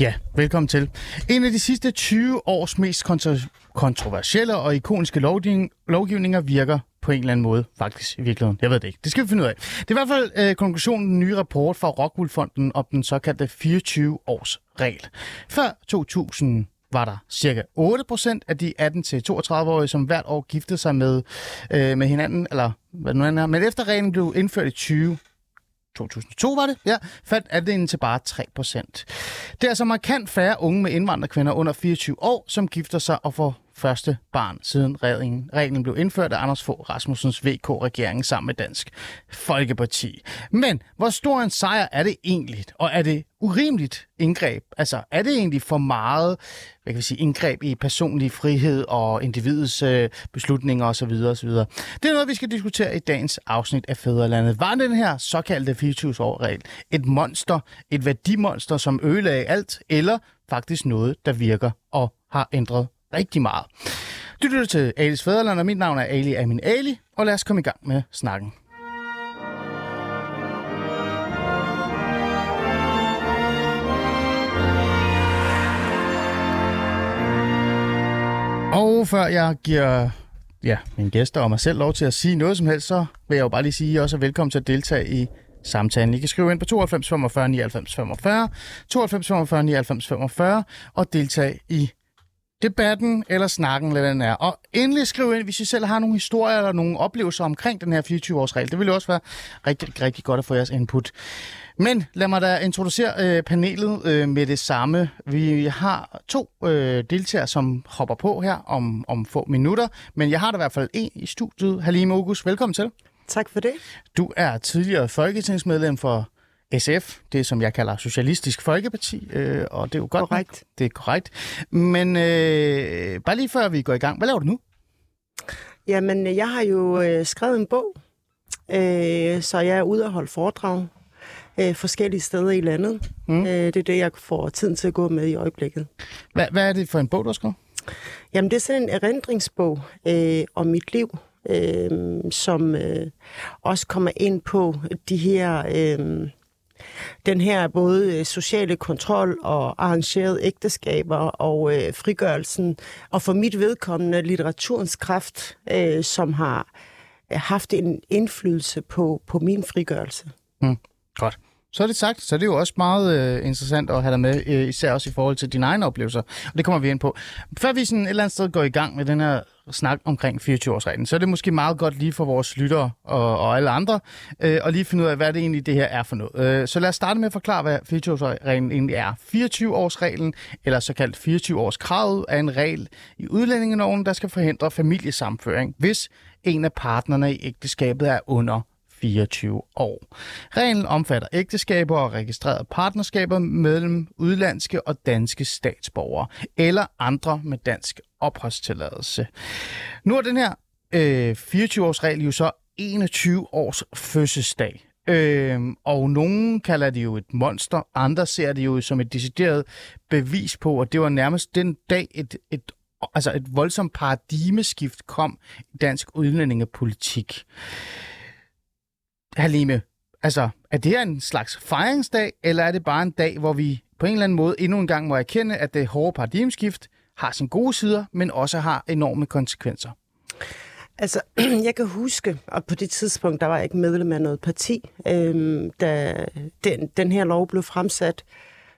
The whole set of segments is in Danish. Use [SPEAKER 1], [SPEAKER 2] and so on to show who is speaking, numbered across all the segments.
[SPEAKER 1] Ja, velkommen til. En af de sidste 20 års mest kontro- kontroversielle og ikoniske lovgivning, lovgivninger virker på en eller anden måde faktisk i virkeligheden. Jeg ved det ikke. Det skal vi finde ud af. Det er i hvert fald øh, konklusionen i den nye rapport fra Rockwoolfonden om den såkaldte 24 års regel. Før 2000 var der cirka 8% af de 18-32-årige, som hvert år giftede sig med, øh, med hinanden, eller hvad nu er. Men efter reglen blev indført i 20 2002 var det, ja, faldt andelen til bare 3%. Det er altså markant færre unge med indvandrerkvinder under 24 år, som gifter sig og får første barn, siden reglen, reglen blev indført af Anders Fogh Rasmussens VK-regering sammen med Dansk Folkeparti. Men hvor stor en sejr er det egentlig, og er det urimeligt indgreb? Altså, er det egentlig for meget hvad kan vi sige, indgreb i personlig frihed og individets øh, beslutninger osv. osv.? Det er noget, vi skal diskutere i dagens afsnit af Fædrelandet. Var den her såkaldte 24-årsregel et monster, et værdimonster, som ødelagde alt, eller faktisk noget, der virker og har ændret rigtig meget. Du lytter til Alis Fæderland, og mit navn er Ali Amin Ali, og lad os komme i gang med snakken. Og før jeg giver ja, mine gæster og mig selv lov til at sige noget som helst, så vil jeg jo bare lige sige, at I også er velkommen til at deltage i samtalen. I kan skrive ind på 92 45 99 45, 92 45 99 45 og deltage i debatten eller snakken, eller hvad den er. Og endelig skriv ind, hvis I selv har nogle historier eller nogle oplevelser omkring den her 24-års-regel. Det ville også være rigtig, rigtig godt at få jeres input. Men lad mig da introducere øh, panelet øh, med det samme. Vi har to øh, deltagere, som hopper på her om, om få minutter, men jeg har da i hvert fald en i studiet. Halime August, velkommen til.
[SPEAKER 2] Tak for det.
[SPEAKER 1] Du er tidligere folketingsmedlem for SF, det som jeg kalder Socialistisk Folkeparti, øh, og det er jo godt
[SPEAKER 2] Korrekt.
[SPEAKER 1] Nok. Det er korrekt. Men øh, bare lige før vi går i gang, hvad laver du nu?
[SPEAKER 2] Jamen, jeg har jo øh, skrevet en bog, øh, så jeg er ude og holde foredrag øh, forskellige steder i landet. Mm. Øh, det er det, jeg får tiden til at gå med i øjeblikket.
[SPEAKER 1] Hvad, hvad er det for en bog, du har skrevet?
[SPEAKER 2] Jamen, det er sådan en erindringsbog øh, om mit liv, øh, som øh, også kommer ind på de her... Øh, den her både øh, sociale kontrol og arrangerede ægteskaber og øh, frigørelsen, og for mit vedkommende litteraturens kraft, øh, som har øh, haft en indflydelse på, på min frigørelse.
[SPEAKER 1] Mm. Godt. Så er det sagt, så er det jo også meget øh, interessant at have dig med, øh, især også i forhold til dine egne oplevelser. Og det kommer vi ind på. Før vi sådan et eller andet sted går i gang med den her snak omkring 24-årsreglen, så er det måske meget godt lige for vores lyttere og, og alle andre, øh, og lige finde ud af, hvad det egentlig det her er for noget. Øh, så lad os starte med at forklare, hvad 24-årsreglen egentlig er. 24-årsreglen, eller såkaldt 24-årskravet, er en regel i udlændingeloven, der skal forhindre familiesamføring, hvis en af partnerne i ægteskabet er under 24 år. Reglen omfatter ægteskaber og registrerede partnerskaber mellem udlandske og danske statsborgere eller andre med dansk opholdstilladelse. Nu er den her øh, 24-års regel jo så 21 års fødselsdag. Øh, og nogen kalder det jo et monster, andre ser det jo som et decideret bevis på, at det var nærmest den dag, et, et, altså et voldsomt paradigmeskift kom i dansk udlændingepolitik. Halime, altså, er det her en slags fejringsdag, eller er det bare en dag, hvor vi på en eller anden måde endnu en gang må erkende, at det hårde paradigmeskift har sine gode sider, men også har enorme konsekvenser?
[SPEAKER 2] Altså, jeg kan huske, og på det tidspunkt, der var jeg ikke medlem af noget parti, øhm, da den, den her lov blev fremsat,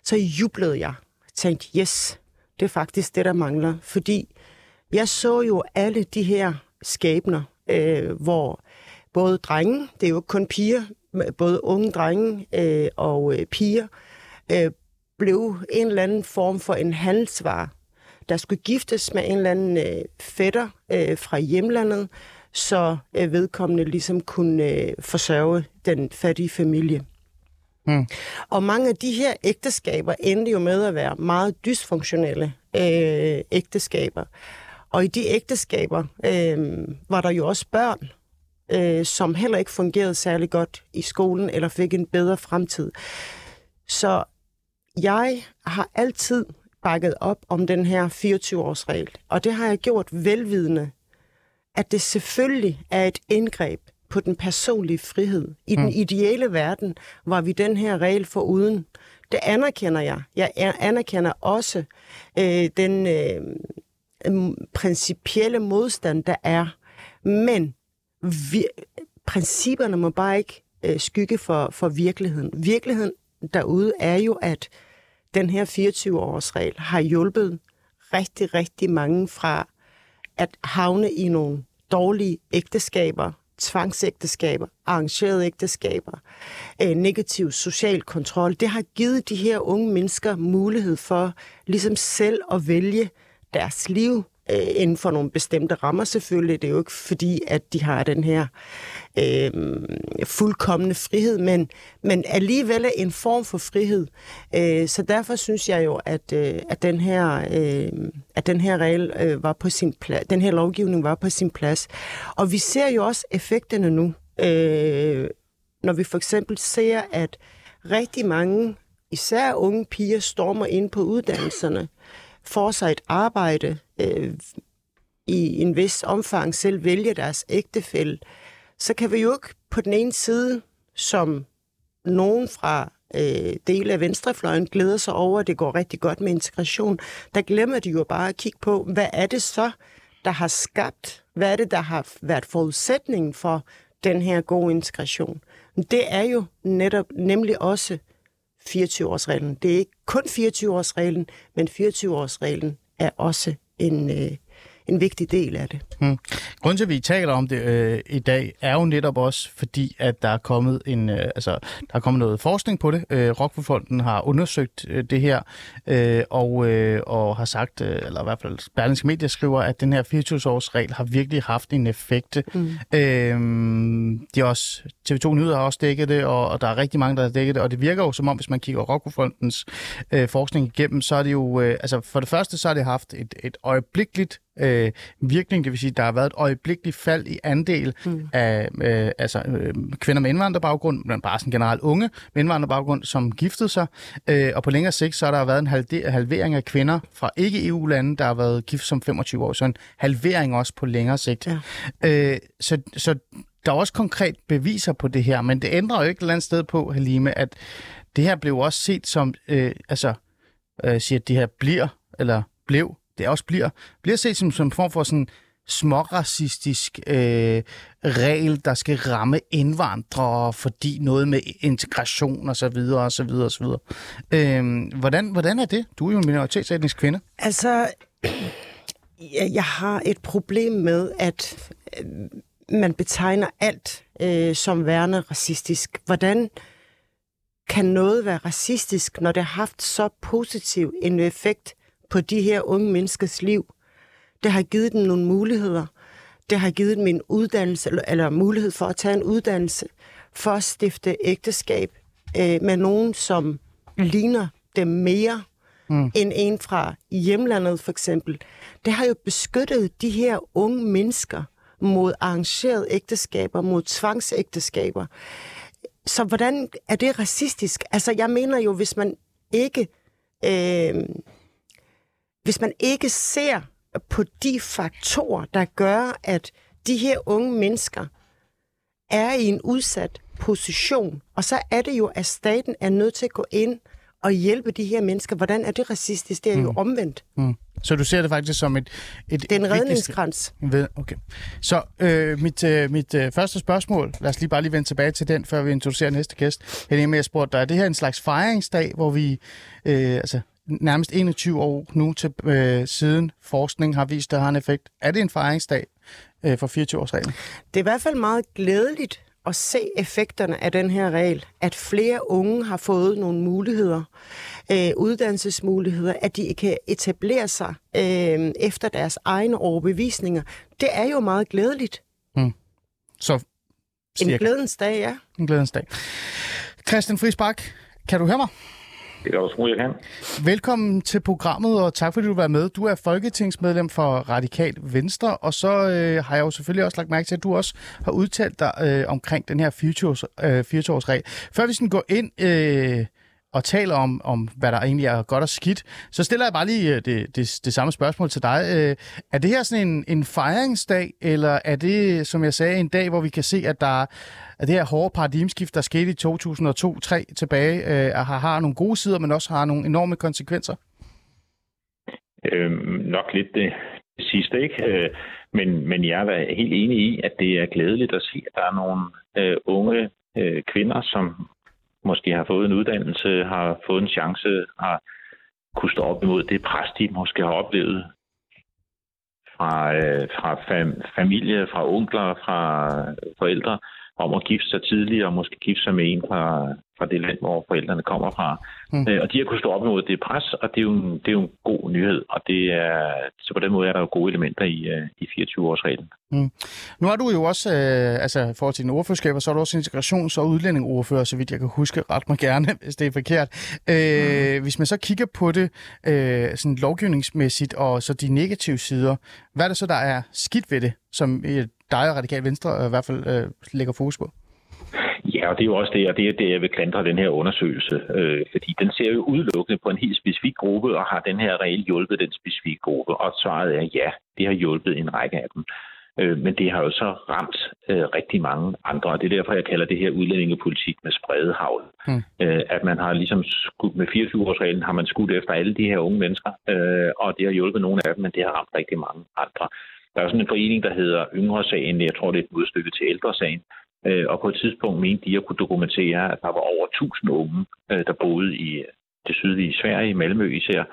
[SPEAKER 2] så jublede jeg. Jeg tænkte, yes, det er faktisk det, der mangler. Fordi jeg så jo alle de her skæbner, øh, hvor både drenge, det er jo ikke kun piger, både unge drenge øh, og øh, piger, øh, blev en eller anden form for en handelsvare, der skulle giftes med en eller anden øh, fætter øh, fra hjemlandet, så øh, vedkommende ligesom kunne øh, forsørge den fattige familie.
[SPEAKER 1] Hmm.
[SPEAKER 2] Og mange af de her ægteskaber endte jo med at være meget dysfunktionelle øh, ægteskaber. Og i de ægteskaber øh, var der jo også børn, øh, som heller ikke fungerede særlig godt i skolen, eller fik en bedre fremtid. Så jeg har altid bakket op om den her 24-års-regel, og det har jeg gjort velvidende, at det selvfølgelig er et indgreb på den personlige frihed. I mm. den ideelle verden var vi den her regel for uden. Det anerkender jeg. Jeg anerkender også øh, den øh, principielle modstand, der er. Men vi, principperne må bare ikke øh, skygge for, for virkeligheden. Virkeligheden derude er jo, at den her 24-års regel har hjulpet rigtig, rigtig mange fra at havne i nogle dårlige ægteskaber, tvangsægteskaber, arrangerede ægteskaber, øh, negativ social kontrol. Det har givet de her unge mennesker mulighed for ligesom selv at vælge deres liv øh, inden for nogle bestemte rammer selvfølgelig. Det er jo ikke fordi, at de har den her øh, fuldkommende frihed, men, men alligevel en form for frihed. Øh, så derfor synes jeg jo, at, øh, at, den, her, øh, at den her regel øh, var på sin plads, den her lovgivning var på sin plads. Og vi ser jo også effekterne nu, øh, når vi for eksempel ser, at rigtig mange, især unge piger, stormer ind på uddannelserne, får sig et arbejde, øh, i en vis omfang selv vælge deres ægtefælde, så kan vi jo ikke på den ene side, som nogen fra øh, dele af venstrefløjen glæder sig over, at det går rigtig godt med integration, der glemmer de jo bare at kigge på, hvad er det så, der har skabt, hvad er det, der har været forudsætningen for den her gode integration. Det er jo netop nemlig også 24-årsreglen. Det er ikke kun 24-årsreglen, men 24-årsreglen er også en, øh, en vigtig del af det. Hmm.
[SPEAKER 1] Grunden til, at vi taler om det øh, i dag, er jo netop også fordi, at der er kommet en, øh, altså, der er kommet noget forskning på det. Øh, Rockwoolfonden har undersøgt øh, det her, øh, og, øh, og har sagt, øh, eller i hvert fald Berlingske Media skriver, at den her 24-års regel har virkelig haft en effekt. Mm. Øh, de også, TV2 Nyheder har også dækket det, og, og der er rigtig mange, der har dækket det, og det virker jo som om, hvis man kigger Rockwoolfondens øh, forskning igennem, så er det jo, øh, altså for det første, så har det haft et, et øjeblikkeligt øh, virkning. Det vil sige, at der har været et øjeblikkeligt fald i andel mm. af øh, altså, øh, kvinder med indvandrerbaggrund, men bare sådan generelt unge med indvandrerbaggrund, som giftede sig. Øh, og på længere sigt, så har der været en halvering af kvinder fra ikke-EU-lande, der har været gift som 25 år. Så en halvering også på længere sigt. Ja. Øh, så, så der er også konkret beviser på det her, men det ændrer jo ikke et eller andet sted på, Halime, at det her blev også set som, øh, altså, øh, siger, at det her bliver, eller blev det også bliver, bliver set som, som en form for sådan småracistisk øh, regel, der skal ramme indvandrere, fordi noget med integration og så videre og så videre og så videre. Øh, hvordan, hvordan er det? Du er jo en minoritetsetnisk kvinde.
[SPEAKER 2] Altså, jeg, har et problem med, at øh, man betegner alt øh, som værende racistisk. Hvordan kan noget være racistisk, når det har haft så positiv en effekt på de her unge menneskers liv. Det har givet dem nogle muligheder. Det har givet dem en uddannelse, eller, mulighed for at tage en uddannelse, for at stifte ægteskab øh, med nogen, som ligner dem mere mm. end en fra hjemlandet for eksempel. Det har jo beskyttet de her unge mennesker mod arrangerede ægteskaber, mod tvangsægteskaber. Så hvordan er det racistisk? Altså, jeg mener jo, hvis man ikke øh, hvis man ikke ser på de faktorer, der gør, at de her unge mennesker er i en udsat position, og så er det jo, at staten er nødt til at gå ind og hjælpe de her mennesker. Hvordan er det racistisk? Det er mm. jo omvendt. Mm.
[SPEAKER 1] Så du ser det faktisk som et... et
[SPEAKER 2] det er en redningskrans.
[SPEAKER 1] Okay. Så øh, mit, øh, mit øh, første spørgsmål, lad os lige bare lige vende tilbage til den, før vi introducerer næste gæst. Med, jeg spurgte dig, er det her en slags fejringsdag, hvor vi... Øh, altså, nærmest 21 år nu til øh, siden forskning har vist, at det har en effekt. Er det en fejringsdag øh, for 24-årsreglen?
[SPEAKER 2] Det er i hvert fald meget glædeligt at se effekterne af den her regel. At flere unge har fået nogle muligheder, øh, uddannelsesmuligheder, at de kan etablere sig øh, efter deres egne overbevisninger. Det er jo meget glædeligt. Mm.
[SPEAKER 1] Så
[SPEAKER 2] cirka. En glædens dag, ja.
[SPEAKER 1] En glædens dag. Christian Friis Bak, kan du høre mig?
[SPEAKER 3] Det kan du tro, jeg kan.
[SPEAKER 1] Velkommen til programmet, og tak fordi du var med. Du er folketingsmedlem for Radikal Venstre, og så øh, har jeg jo selvfølgelig også lagt mærke til, at du også har udtalt dig øh, omkring den her 24-årsregel. Øh, Før vi sådan går ind øh, og taler om, om, hvad der egentlig er godt og skidt, så stiller jeg bare lige øh, det, det, det samme spørgsmål til dig. Øh, er det her sådan en, en fejringsdag, eller er det, som jeg sagde, en dag, hvor vi kan se, at der at det her hårde paradigmeskift, der skete i 2002-2003 tilbage, øh, har, har nogle gode sider, men også har nogle enorme konsekvenser?
[SPEAKER 3] Øhm, nok lidt det, det sidste, ikke? Øh, men, men jeg er helt enig i, at det er glædeligt at se, at der er nogle øh, unge øh, kvinder, som måske har fået en uddannelse, har fået en chance, har kunne stå op imod det pres, de måske har oplevet fra, øh, fra fam, familie, fra onkler, fra forældre, om at gifte sig tidligere og måske gifte sig med en fra, fra det land, hvor forældrene kommer fra. Mm. Øh, og de har kunnet stå op imod det pres, og det er jo en, det er jo en god nyhed. Og det er, så på den måde er der jo gode elementer i, uh, i 24-årsreglen. Mm.
[SPEAKER 1] Nu har du jo også, øh, altså for til dine ordførerskaber, så er du også integrations- og udlændingordfører, så vidt jeg kan huske, ret mig gerne, hvis det er forkert. Øh, mm. Hvis man så kigger på det øh, sådan lovgivningsmæssigt og så de negative sider, hvad er det så, der er skidt ved det, som dig og Radikal Venstre øh, i hvert fald øh, lægger fokus på?
[SPEAKER 3] Ja, og det er jo også det, og det er det, jeg vil klandre den her undersøgelse, øh, fordi den ser jo udelukkende på en helt specifik gruppe, og har den her regel hjulpet den specifikke gruppe? Og svaret er ja, det har hjulpet en række af dem. Øh, men det har jo så ramt øh, rigtig mange andre, og det er derfor, jeg kalder det her udlændingepolitik med spredehavl. Mm. Øh, at man har ligesom skudt med 24-årsreglen, har man skudt efter alle de her unge mennesker, øh, og det har hjulpet nogle af dem, men det har ramt rigtig mange andre. Der er sådan en forening, der hedder Yngresagen, Jeg tror, det er et modstykke til Ældresagen, øh, og på et tidspunkt mente de at kunne dokumentere, at der var over 1000 unge, øh, der boede i øh, det sydlige Sverige, i Malmø især,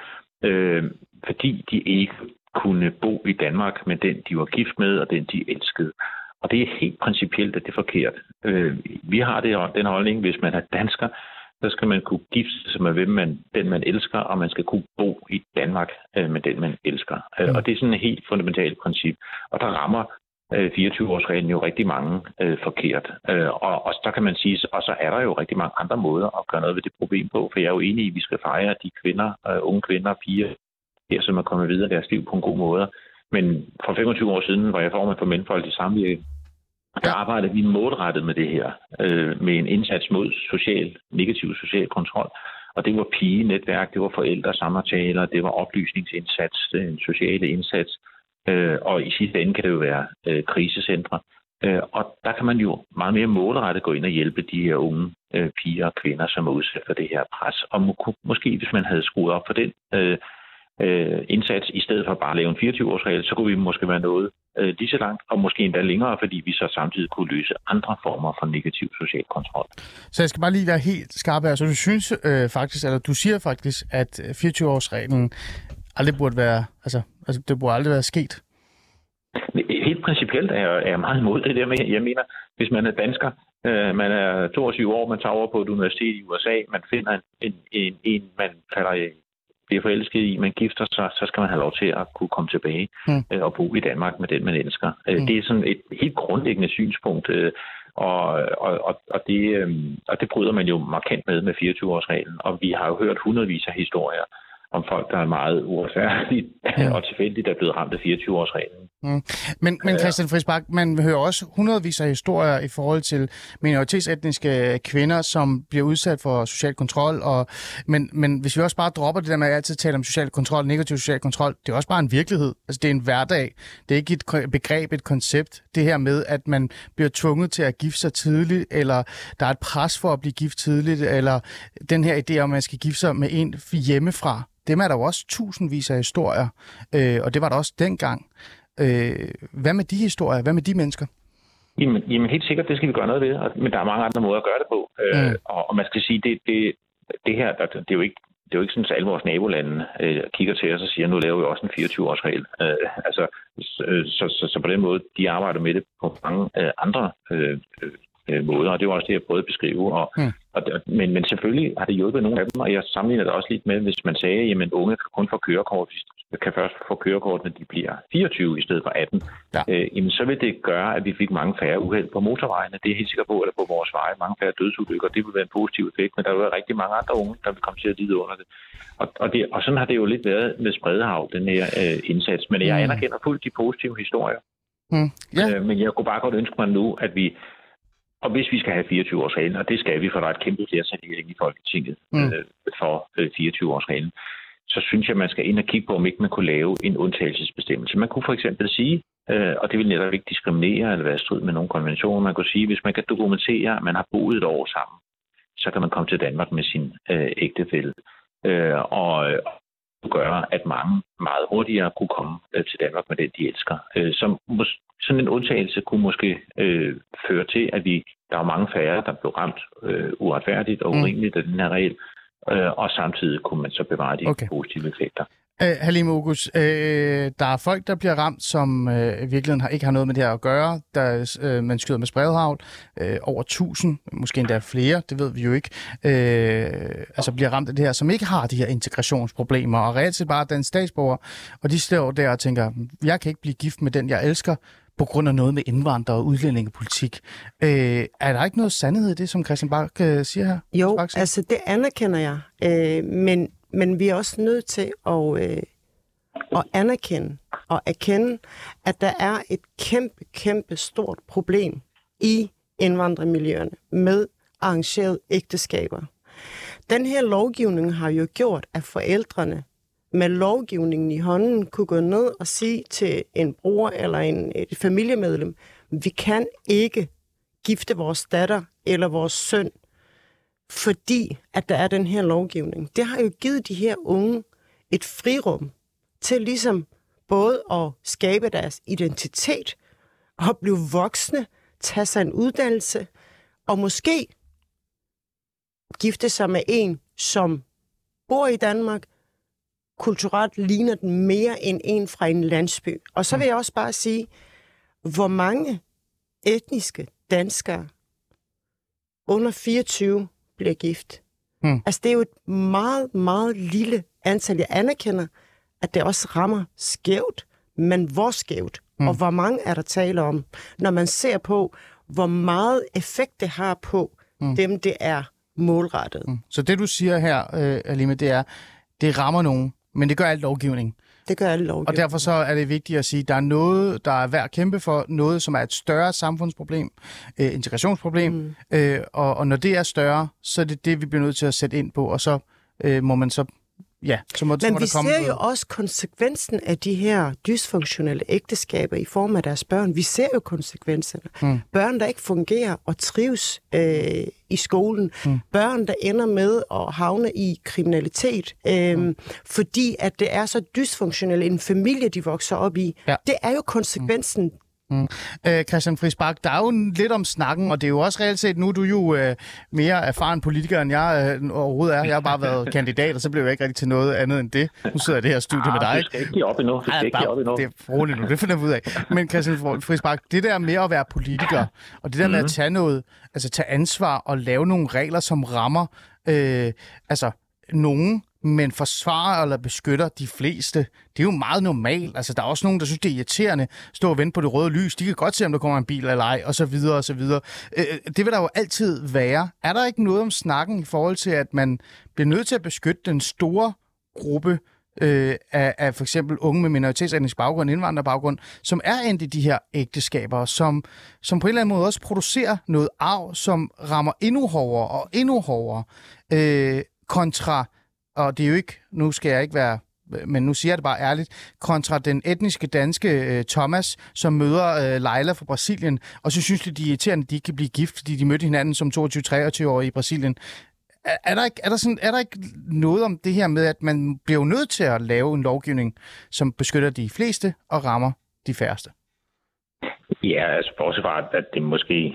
[SPEAKER 3] fordi de ikke kunne bo i Danmark med den, de var gift med, og den, de elskede. Og det er helt principielt, at det er forkert. Vi har det, den holdning, hvis man er dansker, så skal man kunne gifte sig med hvem man, den, man elsker, og man skal kunne bo i Danmark øh, med den, man elsker. Øh, mm. Og det er sådan et helt fundamentalt princip. Og der rammer øh, 24-årsreglen jo rigtig mange øh, forkert. Øh, og, og der kan man sige, og så er der jo rigtig mange andre måder at gøre noget ved det problem på, for jeg er jo enig i, at vi skal fejre de kvinder, øh, unge kvinder og piger, her, som er kommet videre deres liv på en god måde. Men for 25 år siden var jeg formand for Mændfolk i samvirke, der arbejder vi målrettet med det her, øh, med en indsats mod social, negativ social kontrol. Og det var pigenetværk, det var forældre samtaler, det var oplysningsindsats, øh, en sociale indsats, øh, og i sidste ende kan det jo være øh, krisecentre. Øh, og der kan man jo meget mere målrettet gå ind og hjælpe de her unge øh, piger og kvinder, som er udsat for det her pres. Og må, måske, hvis man havde skruet op for den øh, øh, indsats, i stedet for bare at lave en 24-årsregel, så kunne vi måske være noget øh, lige så langt, og måske endda længere, fordi vi så samtidig kunne løse andre former for negativ social kontrol.
[SPEAKER 1] Så jeg skal bare lige være helt skarp her. Så du synes øh, faktisk, eller du siger faktisk, at 24-årsreglen aldrig burde være, altså, altså det burde aldrig være sket?
[SPEAKER 3] Helt principielt er jeg, er jeg meget imod det der med, jeg mener, hvis man er dansker, øh, man er 22 år, man tager over på et universitet i USA, man finder en, en, en, en man falder bliver forelsket i, man gifter sig, så skal man have lov til at kunne komme tilbage mm. øh, og bo i Danmark med den, man elsker. Mm. Det er sådan et helt grundlæggende synspunkt, øh, og, og, og, det, øh, og det bryder man jo markant med med 24-årsreglen. Og vi har jo hørt hundredvis af historier om folk, der er meget uretfærdigt ja. og tilfældigt er blevet ramt af 24-årsreglen.
[SPEAKER 1] Mm. Men, men Christian Friis Bak, man hører også hundredvis af historier i forhold til minoritetsetniske kvinder, som bliver udsat for social kontrol. Og, men, men hvis vi også bare dropper det der med at altid tale om social kontrol, negativ social kontrol, det er også bare en virkelighed. Altså det er en hverdag. Det er ikke et begreb, et koncept. Det her med, at man bliver tvunget til at gifte sig tidligt, eller der er et pres for at blive gift tidligt, eller den her idé om, at man skal gifte sig med en hjemmefra dem er der jo også tusindvis af historier, øh, og det var der også dengang. Øh, hvad med de historier? Hvad med de mennesker?
[SPEAKER 3] Jamen, jamen helt sikkert, det skal vi gøre noget ved, men der er mange andre måder at gøre det på. Øh, mm. og, og man skal sige, det, det, det her, det er jo ikke det er jo ikke sådan, at alle vores nabolande øh, kigger til os og siger, nu laver vi også en 24-årsregel. Øh, altså, så, så, så, så på den måde, de arbejder med det på mange øh, andre øh, øh, måder, og det var også det, jeg prøvede at beskrive. Og, mm. Og, men, men selvfølgelig har det hjulpet nogle af dem, og jeg sammenligner det også lidt med, hvis man sagde, at unge kan kun få kørekort, hvis kan først få kørekort, når de bliver 24 i stedet for 18, ja. øh, jamen, så vil det gøre, at vi fik mange færre uheld på motorvejene. Det er helt sikkert på, eller på vores veje, mange færre dødsulykker. Det vil være en positiv effekt, men der vil være rigtig mange andre unge, der vil komme til at lide under det. Og, og, det, og sådan har det jo lidt været med spredehav, den her øh, indsats. Men jeg mm. anerkender fuldt de positive historier. Mm. Yeah. Øh, men jeg kunne bare godt ønske mig nu, at vi og hvis vi skal have 24-årsreglen, og det skal vi, for der er et kæmpe flertal i Folketinget mm. øh, for øh, 24-årsreglen, så synes jeg, man skal ind og kigge på, om ikke man kunne lave en undtagelsesbestemmelse. Man kunne for eksempel sige, øh, og det vil netop ikke diskriminere eller være strid med nogle konventioner, man kunne sige, hvis man kan dokumentere, at man har boet et år sammen, så kan man komme til Danmark med sin øh, ægtefælde. Øh, og gøre, at mange meget hurtigere kunne komme øh, til Danmark med den, de elsker. Øh, som, sådan en undtagelse kunne måske øh, føre til, at vi der var mange færre, der blev ramt øh, uretfærdigt og mm. urimeligt af den her regel, øh, og samtidig kunne man så bevare de okay. positive effekter.
[SPEAKER 1] Øh, Halim August, øh, der er folk, der bliver ramt, som øh, i virkeligheden har, ikke har noget med det her at gøre. Der, øh, man skyder med spredhavl. Øh, over 1000, måske endda flere, det ved vi jo ikke, øh, altså bliver ramt af det her, som ikke har de her integrationsproblemer, og reelt set bare den statsborger, og de står der og tænker, jeg kan ikke blive gift med den, jeg elsker, på grund af noget med indvandrer- og udlændingepolitik. Øh, er der ikke noget sandhed i det, som Christian Bak øh, siger her?
[SPEAKER 2] Jo, altså det anerkender jeg, øh, men, men vi er også nødt til at, øh, at anerkende og erkende, at der er et kæmpe, kæmpe stort problem i indvandrermiljøerne med arrangerede ægteskaber. Den her lovgivning har jo gjort, at forældrene med lovgivningen i hånden kunne gå ned og sige til en bror eller en, et familiemedlem, vi kan ikke gifte vores datter eller vores søn, fordi at der er den her lovgivning. Det har jo givet de her unge et frirum til ligesom både at skabe deres identitet og blive voksne, tage sig en uddannelse og måske gifte sig med en, som bor i Danmark, kulturelt ligner den mere end en fra en landsby. Og så vil jeg også bare sige, hvor mange etniske danskere under 24 bliver gift. Mm. Altså, det er jo et meget, meget lille antal. Jeg anerkender, at det også rammer skævt, men hvor skævt? Mm. Og hvor mange er der tale om, når man ser på, hvor meget effekt det har på mm. dem, det er målrettet. Mm.
[SPEAKER 1] Så det, du siger her, øh, Alime, det er, det rammer nogen, men det gør alt lovgivning.
[SPEAKER 2] Det gør alt lovgivning.
[SPEAKER 1] Og derfor så er det vigtigt at sige, at der er noget, der er værd at kæmpe for, noget, som er et større samfundsproblem, øh, integrationsproblem, mm. øh, og, og når det er større, så er det det, vi bliver nødt til at sætte ind på, og så øh, må man så Ja, så må,
[SPEAKER 2] Men
[SPEAKER 1] så må
[SPEAKER 2] vi
[SPEAKER 1] der komme
[SPEAKER 2] ser jo også konsekvensen af de her dysfunktionelle ægteskaber i form af deres børn. Vi ser jo konsekvenserne. Mm. Børn, der ikke fungerer og trives øh, i skolen. Mm. Børn, der ender med at havne i kriminalitet, øh, mm. fordi at det er så dysfunktionelt en familie, de vokser op i. Ja. Det er jo konsekvensen mm
[SPEAKER 1] Mm. Øh, Christian Friisbak, der er jo lidt om snakken, og det er jo også reelt set, nu er du jo øh, mere erfaren politiker, end jeg øh, overhovedet er. Jeg har bare været kandidat, og så blev jeg ikke rigtig til noget andet end det. Nu sidder jeg i det her studie
[SPEAKER 3] ah,
[SPEAKER 1] med dig.
[SPEAKER 3] Du skal ikke op endnu. Du skal ikke bare, op endnu.
[SPEAKER 1] Det er roligt nu, det finder vi ud af. Men Christian Friisbak, det der med at være politiker, og det der med at mhm. tage noget, altså tage ansvar og lave nogle regler, som rammer øh, altså nogen, men forsvarer eller beskytter de fleste. Det er jo meget normalt. Altså, der er også nogen, der synes, det er irriterende at stå og vente på det røde lys. De kan godt se, om der kommer en bil eller ej, og så videre, og så videre. Øh, øh, det vil der jo altid være. Er der ikke noget om snakken i forhold til, at man bliver nødt til at beskytte den store gruppe øh, af, af for eksempel unge med minoritetsetnisk baggrund, indvandrerbaggrund, som er endt i de her ægteskaber, som, som på en eller anden måde også producerer noget arv, som rammer endnu hårdere og endnu hårdere øh, kontra og det er jo ikke, nu skal jeg ikke være men nu siger jeg det bare ærligt, kontra den etniske danske øh, Thomas, som møder øh, Leila fra Brasilien, og så synes de, de er irriterende, at de ikke kan blive gift, fordi de mødte hinanden som 22-23-årige i Brasilien. Er, er, der ikke, er, der sådan, er der ikke noget om det her med, at man bliver nødt til at lave en lovgivning, som beskytter de fleste og rammer de færreste?
[SPEAKER 3] Ja, altså bortset fra, at det måske,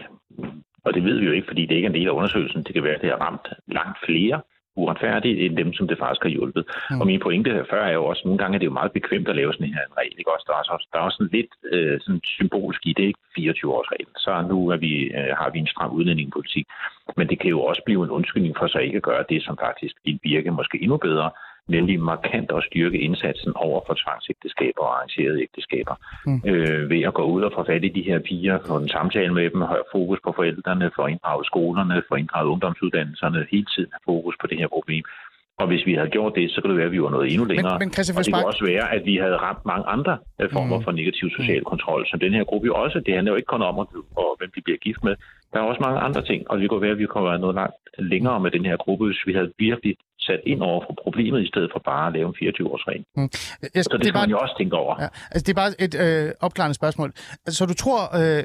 [SPEAKER 3] og det ved vi jo ikke, fordi det ikke er en del af undersøgelsen, det kan være, at det har ramt langt flere, uretfærdigt, end dem, som det faktisk har hjulpet. Mm. Og min pointe her før er jo også, at nogle gange er det jo meget bekvemt at lave sådan her en regel. Ikke? Også, der, er også, der er også sådan lidt øh, sådan symbolsk i det, ikke 24-års regel. Så nu er vi, øh, har vi en stram udlændingepolitik. Men det kan jo også blive en undskyldning for så ikke at gøre det, som faktisk vil virke måske endnu bedre, nemlig markant at styrke indsatsen over for tvangsægteskaber og arrangerede ægteskaber. Mm. Øh, ved at gå ud og få fat i de her piger, få en samtale med dem, have fokus på forældrene, få inddraget skolerne, få inddraget ungdomsuddannelserne, hele tiden have fokus på det her problem. Og hvis vi havde gjort det, så kunne det være, at vi var noget endnu længere. Men, men og det kunne også være, at vi havde ramt mange andre øh, former mm. for negativ social mm. kontrol, som den her gruppe jo også. Det handler jo ikke kun om, og, hvem de bliver gift med. Der er også mange andre ting, og det kunne være, at vi kunne være noget langt længere med den her gruppe, hvis vi havde virkelig sat ind over for problemet, i stedet for bare at lave en 24-årsregel. Mm. Jeg, så det, det skal bare, man jo også tænke over. Ja,
[SPEAKER 1] altså det er bare et øh, opklarende spørgsmål. Altså, så du tror, øh,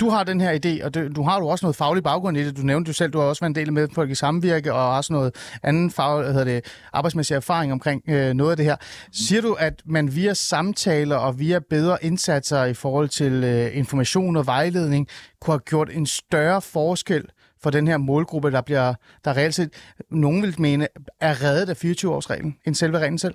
[SPEAKER 1] du har den her idé, og det, du har jo også noget faglig baggrund i det. Du nævnte jo selv, du har også været en del med folk i samvirke, og også noget anden fag, hedder det, arbejdsmæssig erfaring omkring øh, noget af det her. Siger du, at man via samtaler og via bedre indsatser i forhold til øh, information og vejledning, kunne have gjort en større forskel for den her målgruppe, der bliver, der reelt set, nogen vil mene, er reddet af 24-årsreglen, end selve reglen selv?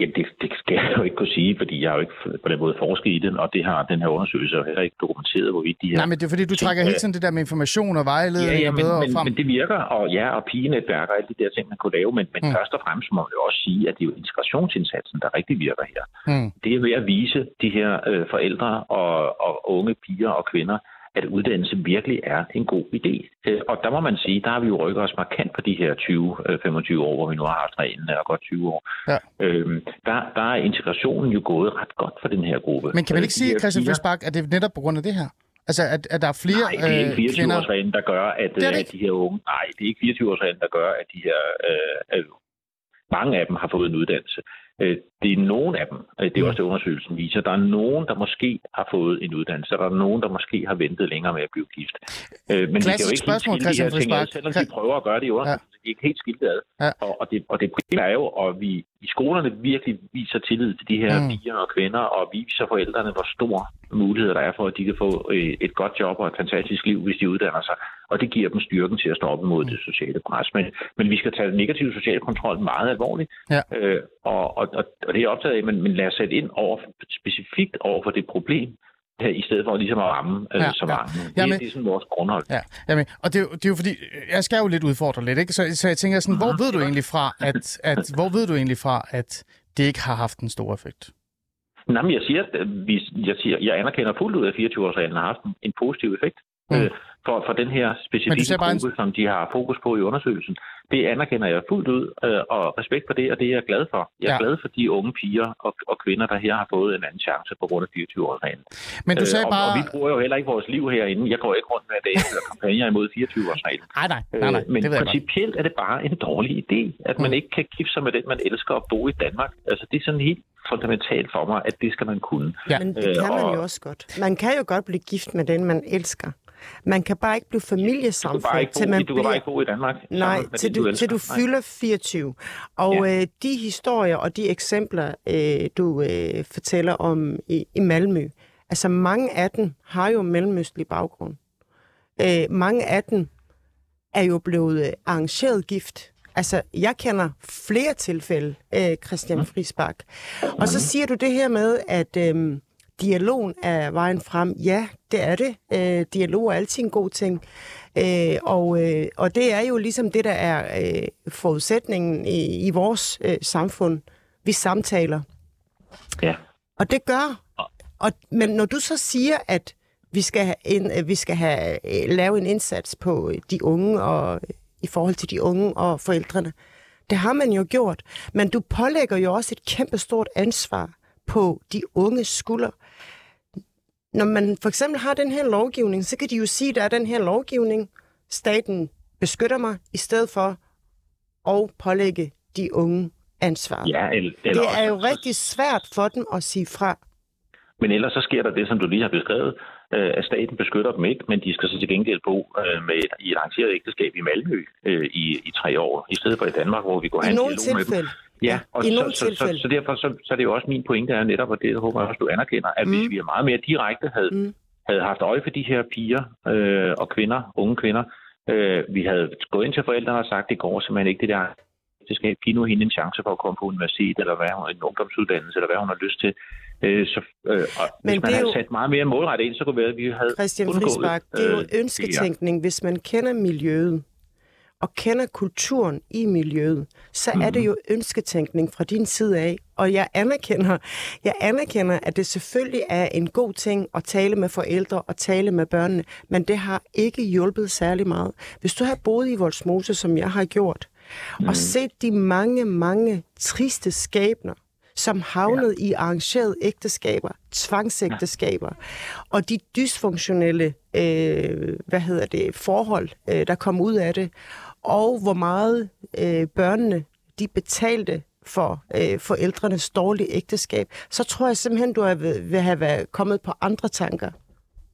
[SPEAKER 3] Ja, det, det skal jeg jo ikke kunne sige, fordi jeg har jo ikke på den måde forsket i den, og det har den her undersøgelse jo heller ikke dokumenteret, hvorvidt de her...
[SPEAKER 1] Nej, men det er fordi, du trækker hele tiden det der med information og vejledning ja, ja, men, bedre
[SPEAKER 3] men, frem. men det virker, og ja, og pigenetværker og alle de der ting, man kunne lave, men, men mm. først og fremmest må man jo også sige, at det er jo integrationsindsatsen, der rigtig virker her. Mm. Det er ved at vise de her øh, forældre og, og unge piger og kvinder, at uddannelse virkelig er en god idé. Øh, og der må man sige, der har vi jo rykket os markant på de her 20-25 øh, år, hvor vi nu har haft reglen og godt 20 år. Ja. Øhm, der, der er integrationen jo gået ret godt for den her gruppe.
[SPEAKER 1] Men kan man ikke øh, sige, Christian Friisbach, at det er netop på grund af det her? Altså, at, at der er flere
[SPEAKER 3] Nej, det er ikke 24-årsreglen, der gør, at, det at de her unge... Nej, det er ikke 24-årsreglen, der gør, at de her... Øh, mange af dem har fået en uddannelse. Øh, det er nogen af dem, øh, det er også det undersøgelsen viser, der er nogen, der måske har fået en uddannelse, der er nogen, der måske har ventet længere med at blive gift.
[SPEAKER 1] Øh, men Klassisk vi kan jo ikke spørgsmål, helt skille de her ting ad,
[SPEAKER 3] selvom vi prøver at gøre det i undersøgelsen. Ja. Det er ikke helt skilt ad. Ja. Og, og, det, og det primære er jo, at vi i skolerne virkelig viser tillid til de her mm. piger og kvinder, og viser forældrene, hvor stor muligheder der er for, at de kan få et godt job og et fantastisk liv, hvis de uddanner sig. Og det giver dem styrken til at stå op imod mm. det sociale pres. Men, men vi skal tage negativ social kontrol meget alvorligt. Ja. Øh, og, og, og, og det er optaget af, men, men lad os sætte ind over, specifikt over for det problem, i stedet for ligesom at ramme øh, ja, så mange. Ja. Det, jamen, det er sådan vores grundhold. Ja,
[SPEAKER 1] jamen, og det, det er jo fordi, jeg skal jo lidt udfordre lidt, ikke? Så, så jeg tænker sådan, hvor ved du egentlig fra, at, at, hvor ved du egentlig fra, at det ikke har haft en stor effekt?
[SPEAKER 3] Nej, men jeg siger, at vi, jeg, siger, jeg anerkender fuldt ud, at 24-årsreglen har haft en positiv effekt. Mm. Øh, for, for den her specifikke gruppe, en... som de har fokus på i undersøgelsen. Det anerkender jeg fuldt ud, øh, og respekt for det, og det er jeg glad for. Jeg er ja. glad for de unge piger og, og kvinder, der her har fået en anden chance på grund af 24-årsreglen.
[SPEAKER 1] Men du sagde
[SPEAKER 3] øh, og,
[SPEAKER 1] bare...
[SPEAKER 3] Og vi bruger jo heller ikke vores liv herinde. Jeg går ikke rundt med dag og kampagner imod 24-årsreglen.
[SPEAKER 1] Nej, nej, nej, nej.
[SPEAKER 3] Øh, men principielt er det bare en dårlig idé, at man mm. ikke kan gifte sig med den, man elsker at bo i Danmark. Altså, det er sådan helt fundamentalt for mig, at det skal man kunne.
[SPEAKER 2] Ja. Men det kan man jo også godt. Man kan jo godt blive gift med den, man elsker. Man kan bare ikke blive familiesamfundet,
[SPEAKER 3] til man du bliver... bare ikke bo i Danmark.
[SPEAKER 2] Nej, til du, du, til du fylder 24. Og ja. øh, de historier og de eksempler, øh, du øh, fortæller om i, i Malmø, altså mange af dem har jo mellemøstlig baggrund. Øh, mange af dem er jo blevet øh, arrangeret gift. Altså, jeg kender flere tilfælde, øh, Christian mm. Friisbach. Og så siger du det her med, at... Øh, dialogen er vejen frem. Ja, det er det. Øh, dialog er altid en god ting. Øh, og, øh, og det er jo ligesom det, der er øh, forudsætningen i, i vores øh, samfund. Vi samtaler.
[SPEAKER 3] Ja.
[SPEAKER 2] Og det gør. Og, men når du så siger, at vi skal, have en, øh, vi skal have, øh, lave en indsats på de unge og i forhold til de unge og forældrene, det har man jo gjort. Men du pålægger jo også et kæmpestort ansvar på de unge skuldre når man for eksempel har den her lovgivning, så kan de jo sige, at der er den her lovgivning, staten beskytter mig, i stedet for at pålægge de unge ansvar.
[SPEAKER 3] Ja, eller,
[SPEAKER 2] eller det er jo rigtig svært for dem at sige fra.
[SPEAKER 3] Men ellers så sker der det, som du lige har beskrevet, øh, at staten beskytter dem ikke, men de skal så til gengæld bo øh, med et, i et arrangeret ægteskab i Malmø øh, i, i tre år, i stedet for i Danmark, hvor vi går
[SPEAKER 2] hen I nogle tilfælde.
[SPEAKER 3] Ja, og I så, så, så, så derfor så, så er det jo også min pointe er netop, og det håber jeg også, du anerkender, at mm. hvis vi er meget mere direkte havde, mm. havde haft øje for de her piger øh, og kvinder, unge kvinder, Øh, vi havde gået ind til forældrene og sagt, det går simpelthen ikke det der det skal give nu hende en chance for at komme på universitet, eller hvad hun en ungdomsuddannelse, eller hvad hun har lyst til. Øh, så, øh, og
[SPEAKER 2] Men
[SPEAKER 3] hvis man havde
[SPEAKER 2] jo-
[SPEAKER 3] sat meget mere målrettet ind, så kunne det være, at vi havde
[SPEAKER 2] Christian
[SPEAKER 3] undgået,
[SPEAKER 2] Friisbak, det er jo
[SPEAKER 3] øh,
[SPEAKER 2] ønsketænkning. Hvis man kender miljøet, og kender kulturen i miljøet, så er det jo ønsketænkning fra din side af. Og jeg anerkender, jeg anerkender, at det selvfølgelig er en god ting at tale med forældre og tale med børnene, men det har ikke hjulpet særlig meget. Hvis du har boet i Voldsmose, som jeg har gjort, og set de mange, mange triste skæbner, som havnede ja. i arrangerede ægteskaber, tvangsægteskaber, og de dysfunktionelle øh, hvad hedder det, forhold, øh, der kom ud af det, og hvor meget øh, børnene de betalte for øh, forældrenes dårlige ægteskab, så tror jeg simpelthen, du er vil have været kommet på andre tanker.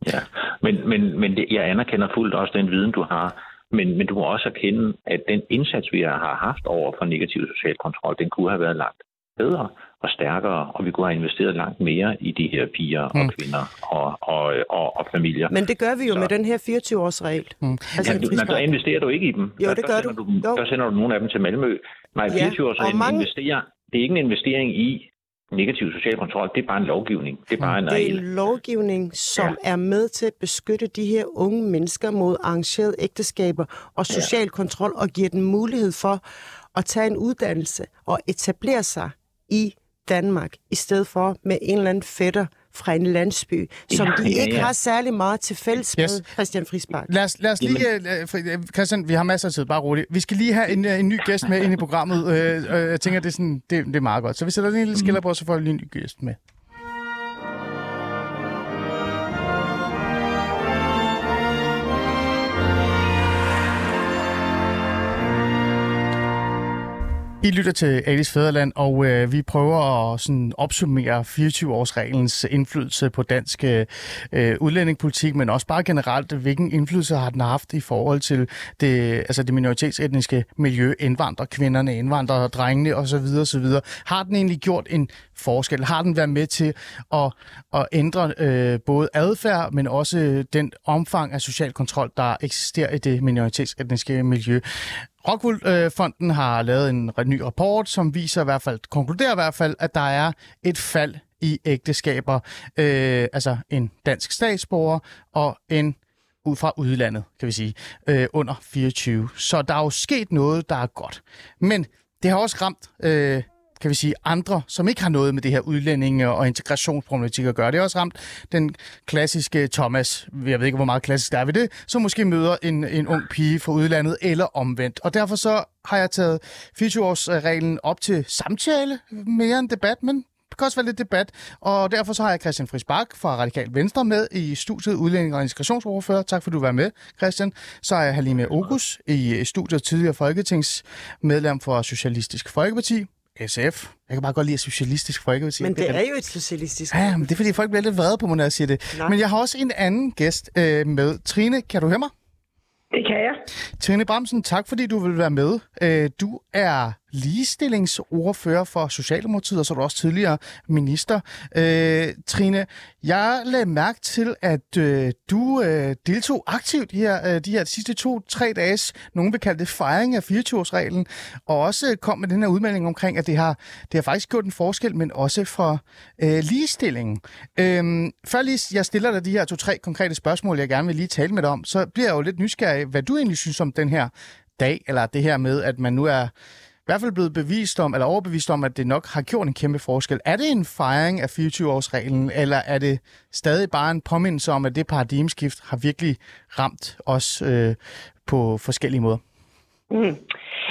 [SPEAKER 3] Ja, men, men, men det, jeg anerkender fuldt også den viden, du har. Men, men du må også erkende, at den indsats, vi har haft over for negativ social kontrol, den kunne have været langt bedre og stærkere, og vi kunne have investeret langt mere i de her piger
[SPEAKER 1] Mm.
[SPEAKER 3] og kvinder og, og, og, og familier.
[SPEAKER 2] Men det gør vi jo
[SPEAKER 3] Så-
[SPEAKER 2] med den her 24-års-regel.
[SPEAKER 1] Mm.
[SPEAKER 2] Altså,
[SPEAKER 3] Ja, du, men så investerer du ikke i dem.
[SPEAKER 2] Jo,
[SPEAKER 3] Der-
[SPEAKER 2] det
[SPEAKER 3] der
[SPEAKER 2] gør
[SPEAKER 3] sender
[SPEAKER 2] du.
[SPEAKER 3] du. Der sender du nogle af dem til Malmø. Nej,
[SPEAKER 2] Ja,
[SPEAKER 3] 24 års
[SPEAKER 2] og mange-
[SPEAKER 3] mange... investerer, det er ikke en investering i negativ social kontrol. Det er bare en lovgivning. Det er bare en
[SPEAKER 2] Det er en lovgivning, som ja. er med til at beskytte de her unge mennesker mod arrangerede ægteskaber og social kontrol, og giver dem mulighed for at tage en uddannelse og etablere sig i Danmark, i stedet for med en eller anden fætter fra en landsby, som de
[SPEAKER 3] Ja,
[SPEAKER 2] ikke
[SPEAKER 3] ja.
[SPEAKER 2] har særlig meget til fælles
[SPEAKER 1] Yes.
[SPEAKER 2] med, Christian Friisbak.
[SPEAKER 1] Lad os, lad os lige... øh, for- øh, Christian, vi har masser af tid, bare roligt. Vi skal lige have en, øh, en ny gæst med ind i programmet. Øh, øh, jeg tænker, det er, sådan, det, det er meget godt. Så vi sætter lige en lille skiller på, så får vi lige en ny gæst med. I lytter til Alice Fæderland, og øh, vi prøver at sådan, opsummere 24-årsreglens indflydelse på dansk øh, øh, udlændingepolitik, men også bare generelt, hvilken indflydelse har den haft i forhold til det, altså det minoritetsetniske miljø, indvandrerkvinderne, indvandrerdrengene osv. osv. Har den egentlig gjort en forskel? Har den været med til at, at ændre øh, både adfærd, men også den omfang af social kontrol, der eksisterer i det minoritetsetniske miljø? Rockwool-fonden har lavet en ny rapport, som viser i hvert fald, konkluderer i hvert fald, at der er et fald i ægteskaber, øh, altså en dansk statsborger og en ud fra udlandet, kan vi sige, øh, under 24. Så der er jo sket noget, der er godt. Men det har også ramt, øh, kan vi sige, andre, som ikke har noget med det her udlændinge- og integrationsproblematik at gøre. Det er også ramt den klassiske Thomas, jeg ved ikke, hvor meget klassisk der er ved det, som måske møder en, en ung pige fra udlandet eller omvendt. Og derfor så har jeg taget 24-årsreglen op til samtale, mere end debat, men det kan også være lidt debat, og derfor så har jeg Christian Friis Bak fra Radikal Venstre med i studiet, udlænding og integrationsordfører. Tak for, du var med, Christian. Så er jeg Halime Ogus i studiet, tidligere folketingsmedlem for Socialistisk Folkeparti. SF. Jeg kan bare godt lide Socialistisk Folkeparti.
[SPEAKER 2] Men det er jo et socialistisk...
[SPEAKER 1] Ja, men det er fordi, folk bliver lidt vrede på mig, når jeg siger det.
[SPEAKER 2] Nej.
[SPEAKER 1] Men jeg har også en anden gæst øh, med. Trine, kan du høre mig?
[SPEAKER 4] Det kan jeg.
[SPEAKER 1] Trine Bramsen, tak fordi du vil være med. Øh, Du er ligestillingsordfører for Socialdemokratiet, og så er du også tidligere minister. Øh, Trine, jeg lagde mærke til, at øh, du øh, deltog aktivt her, øh, de her sidste to-tre dages, nogen vil kalde det fejring af 24-årsreglen, og også kom med den her udmelding omkring, at det har, det har faktisk gjort en forskel, men også for øh, ligestillingen. Øh, før lige jeg stiller dig de her to-tre konkrete spørgsmål, jeg gerne vil lige tale med dig om, så bliver jeg jo lidt nysgerrig, hvad du egentlig synes om den her dag, eller det her med, at man nu er i hvert fald blevet bevist om, eller overbevist om, at det nok har gjort en kæmpe forskel. Er det en fejring af 24-årsreglen, eller er det stadig bare en påmindelse om, at det paradigmeskift har virkelig ramt os øh, på forskellige måder?
[SPEAKER 4] Mm.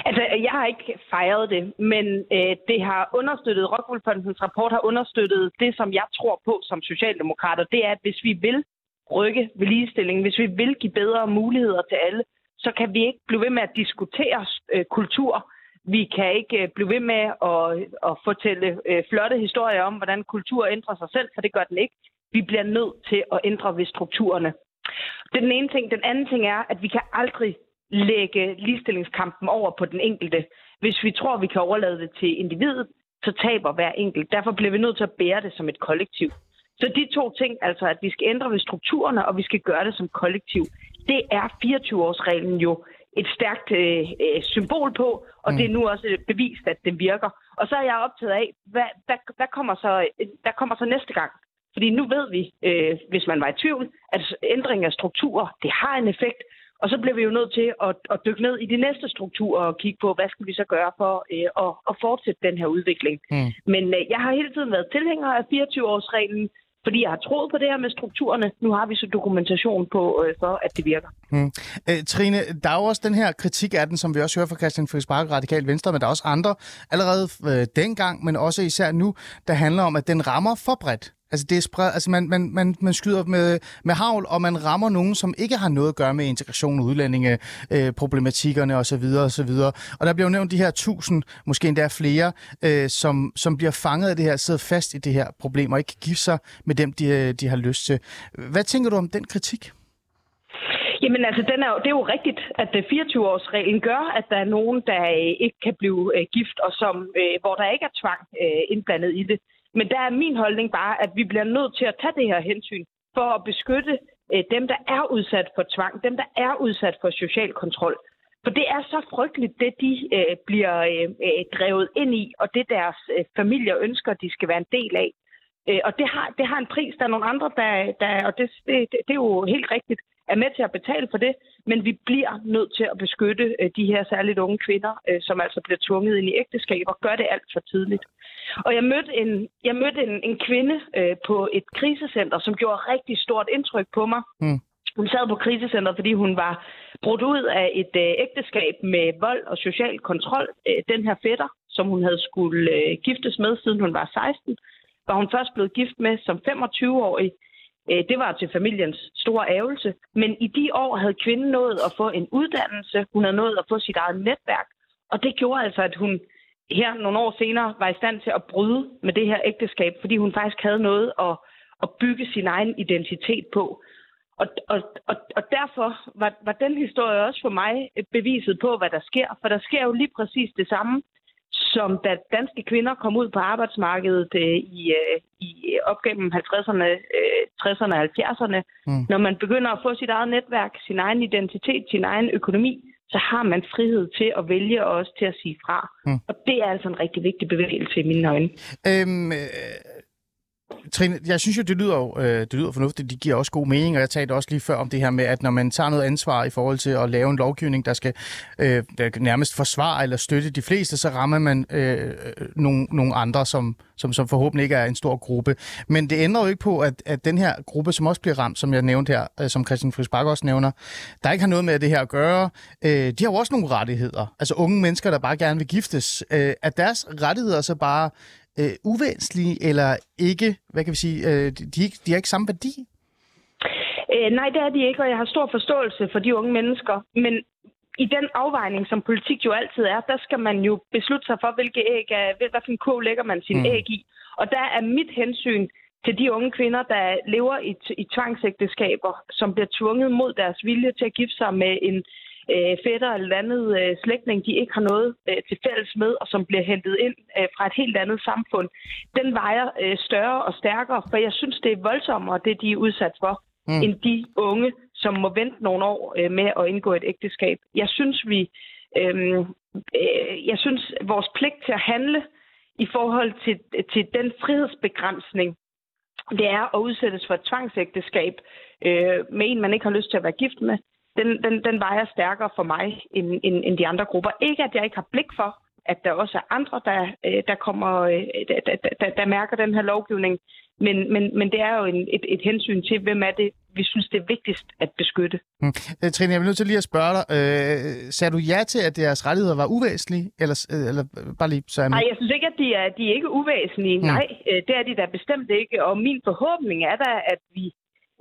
[SPEAKER 4] Altså, jeg har ikke fejret det, men øh, det har understøttet, Rockwoolfondens rapport har understøttet det, som jeg tror på som socialdemokrater. Det er, at hvis vi vil rykke ved ligestilling, hvis vi vil give bedre muligheder til alle, så kan vi ikke blive ved med at diskutere øh, kultur. Vi kan ikke øh, blive ved med at, at fortælle øh, flotte historier om, hvordan kultur ændrer sig selv, for det gør den ikke. Vi bliver nødt til at ændre ved strukturerne. Det er den ene ting. Den anden ting er, at vi kan aldrig lægge ligestillingskampen over på den enkelte. Hvis vi tror, vi kan overlade det til individet, så taber hver enkelt. Derfor bliver vi nødt til at bære det som et kollektiv. Så de to ting, altså at vi skal ændre ved strukturerne, og vi skal gøre det som kollektiv. Det er 24-årsreglen jo et stærkt øh, øh, symbol på, og mm. det er nu også bevist, at det virker. Og så er jeg optaget af, hvad, hvad, hvad, kommer, så, hvad kommer så næste gang? Fordi nu ved vi, øh, hvis man var i tvivl, at ændring af strukturer, det har en effekt, og så bliver vi jo nødt til at, at dykke ned i de næste strukturer og kigge på, hvad skal vi så gøre for øh, at, at fortsætte den her udvikling. Mm. Men øh, jeg har hele tiden været tilhænger af 24-årsreglen, fordi jeg har troet på det her med strukturerne. Nu har vi så dokumentation på, øh, for, at det virker.
[SPEAKER 1] Mm. Æ, Trine, der er jo også den her kritik af den, som vi også hører fra Christian Friis Bakke, Radikal Venstre, men der er også andre allerede øh, dengang, men også især nu, der handler om, at den rammer for bredt. Altså, det er spred, altså man, man, man, man skyder med, med havl, og man rammer nogen, som ikke har noget at gøre med integration, udlændinge, øh, problematikkerne osv. osv. Og der bliver jo nævnt de her tusind, måske endda flere, øh, som, som bliver fanget af det her, sidder fast i det her problem, og ikke kan give sig med dem, de, øh, de har lyst til. Hvad tænker du om den kritik?
[SPEAKER 4] Jamen altså, den er jo, det er jo rigtigt, at øh, 24-årsreglen gør, at der er nogen, der øh, ikke kan blive gift, og som, hvor der ikke er tvang indblandet i det. Men der er min holdning bare, at vi bliver nødt til at tage det her hensyn for at beskytte øh, dem, der er udsat for tvang, dem, der er udsat for social kontrol. For det er så frygteligt, det de øh, bliver øh, øh drevet ind i, og det deres øh, familier ønsker, de skal være en del af. Øh, og det har, det har en pris. Der er nogle andre, der, der og det, det, det er jo helt rigtigt, er med til at betale for det, men vi bliver nødt til at beskytte øh, de her særligt unge kvinder, øh, som altså bliver tvunget ind i ægteskab og gør det alt for tidligt. Og jeg mødte en, jeg mødte en, en kvinde øh, på et krisecenter, som gjorde rigtig stort indtryk på mig. Mm. Hun sad på krisecenteret, fordi hun var brudt ud af et øh, ægteskab med vold og social kontrol. Øh, den her fætter, som hun havde skulle øh, giftes med, siden hun var 16, var hun først blevet gift med som 25-årig. Øh, det var til familiens store ævelse. Men i de år havde kvinden nået at få en uddannelse. Hun havde nået at få sit eget netværk. Og det gjorde altså, at hun her nogle år senere var i stand til at bryde med det her ægteskab, fordi hun faktisk havde noget at, at bygge sin egen identitet på. Og, og, og, og derfor var, var den historie også for mig beviset på, hvad der sker. For der sker jo lige præcis det samme, som da danske kvinder kom ud på arbejdsmarkedet øh, i, øh, i op gennem 50'erne, øh, 60'erne og 70'erne. Mm. Når man begynder at få sit eget netværk, sin egen identitet, sin egen økonomi, så har man frihed til at vælge og også til at sige fra. Mm. Og det er altså en rigtig vigtig bevægelse i mine øjne. Øhm, øh,
[SPEAKER 1] Trine, jeg synes jo, det lyder, jo, øh, det lyder fornuftigt. Det giver også god mening, og jeg talte også lige før om det her med, at når man tager noget ansvar i forhold til at lave en lovgivning, der skal øh, der nærmest forsvare eller støtte de fleste, så rammer man øh, øh, nogle, nogle andre, som, som, som forhåbentlig ikke er en stor gruppe. Men det ændrer jo ikke på, at, at den her gruppe, som også bliver ramt, som jeg nævnte her, øh, som Christian Friis også nævner, der ikke har noget med det her at gøre, øh, de har jo også nogle rettigheder. Altså unge mennesker, der bare gerne vil giftes. Øh, at deres rettigheder så bare øh, uvæsentlige, eller ikke, hvad kan vi sige, øh, de, de har ikke samme værdi?
[SPEAKER 4] Øh, nej, det er de ikke, og jeg har stor forståelse for de unge mennesker. Men i den afvejning, som politik jo altid er, der skal man jo beslutte sig for, hvilke æg er, hvad for en kog lægger man sin mm. æg i. Og der er mit hensyn til de unge kvinder, der lever i, i tvangsægteskaber, som bliver tvunget mod deres vilje til at gifte sig med en øh, fætter eller andet øh, slægtning, de ikke har noget øh, til fælles med, og som bliver hentet ind øh, fra et helt andet samfund, den vejer øh, større og stærkere, for jeg synes, det er voldsommere, det de er udsat for, mm. end de unge, som må vente nogle år øh, med at indgå et ægteskab. Jeg synes, vi, øh, øh, jeg synes, vores pligt til at handle i forhold til, til den frihedsbegrænsning, det er at udsættes for et tvangsægteskab øh, med en, man ikke har lyst til at være gift med, den, den, den vejer stærkere for mig end, end, end de andre grupper. Ikke, at jeg ikke har blik for, at der også er andre, der, øh, der, kommer, øh, der, der, der, der mærker den her lovgivning. Men, men, men det er jo en, et, et hensyn til, hvem er det, vi synes, det er vigtigst at beskytte.
[SPEAKER 1] Hmm. Trine, jeg vil nødt til lige at spørge dig. Øh, sagde du ja til, at deres rettigheder var uvæsentlige? Eller, eller bare lige så
[SPEAKER 4] Nej, jeg synes ikke, at de er, de er ikke uvæsentlige. Hmm. Nej, det er de da bestemt ikke. Og min forhåbning er da, at vi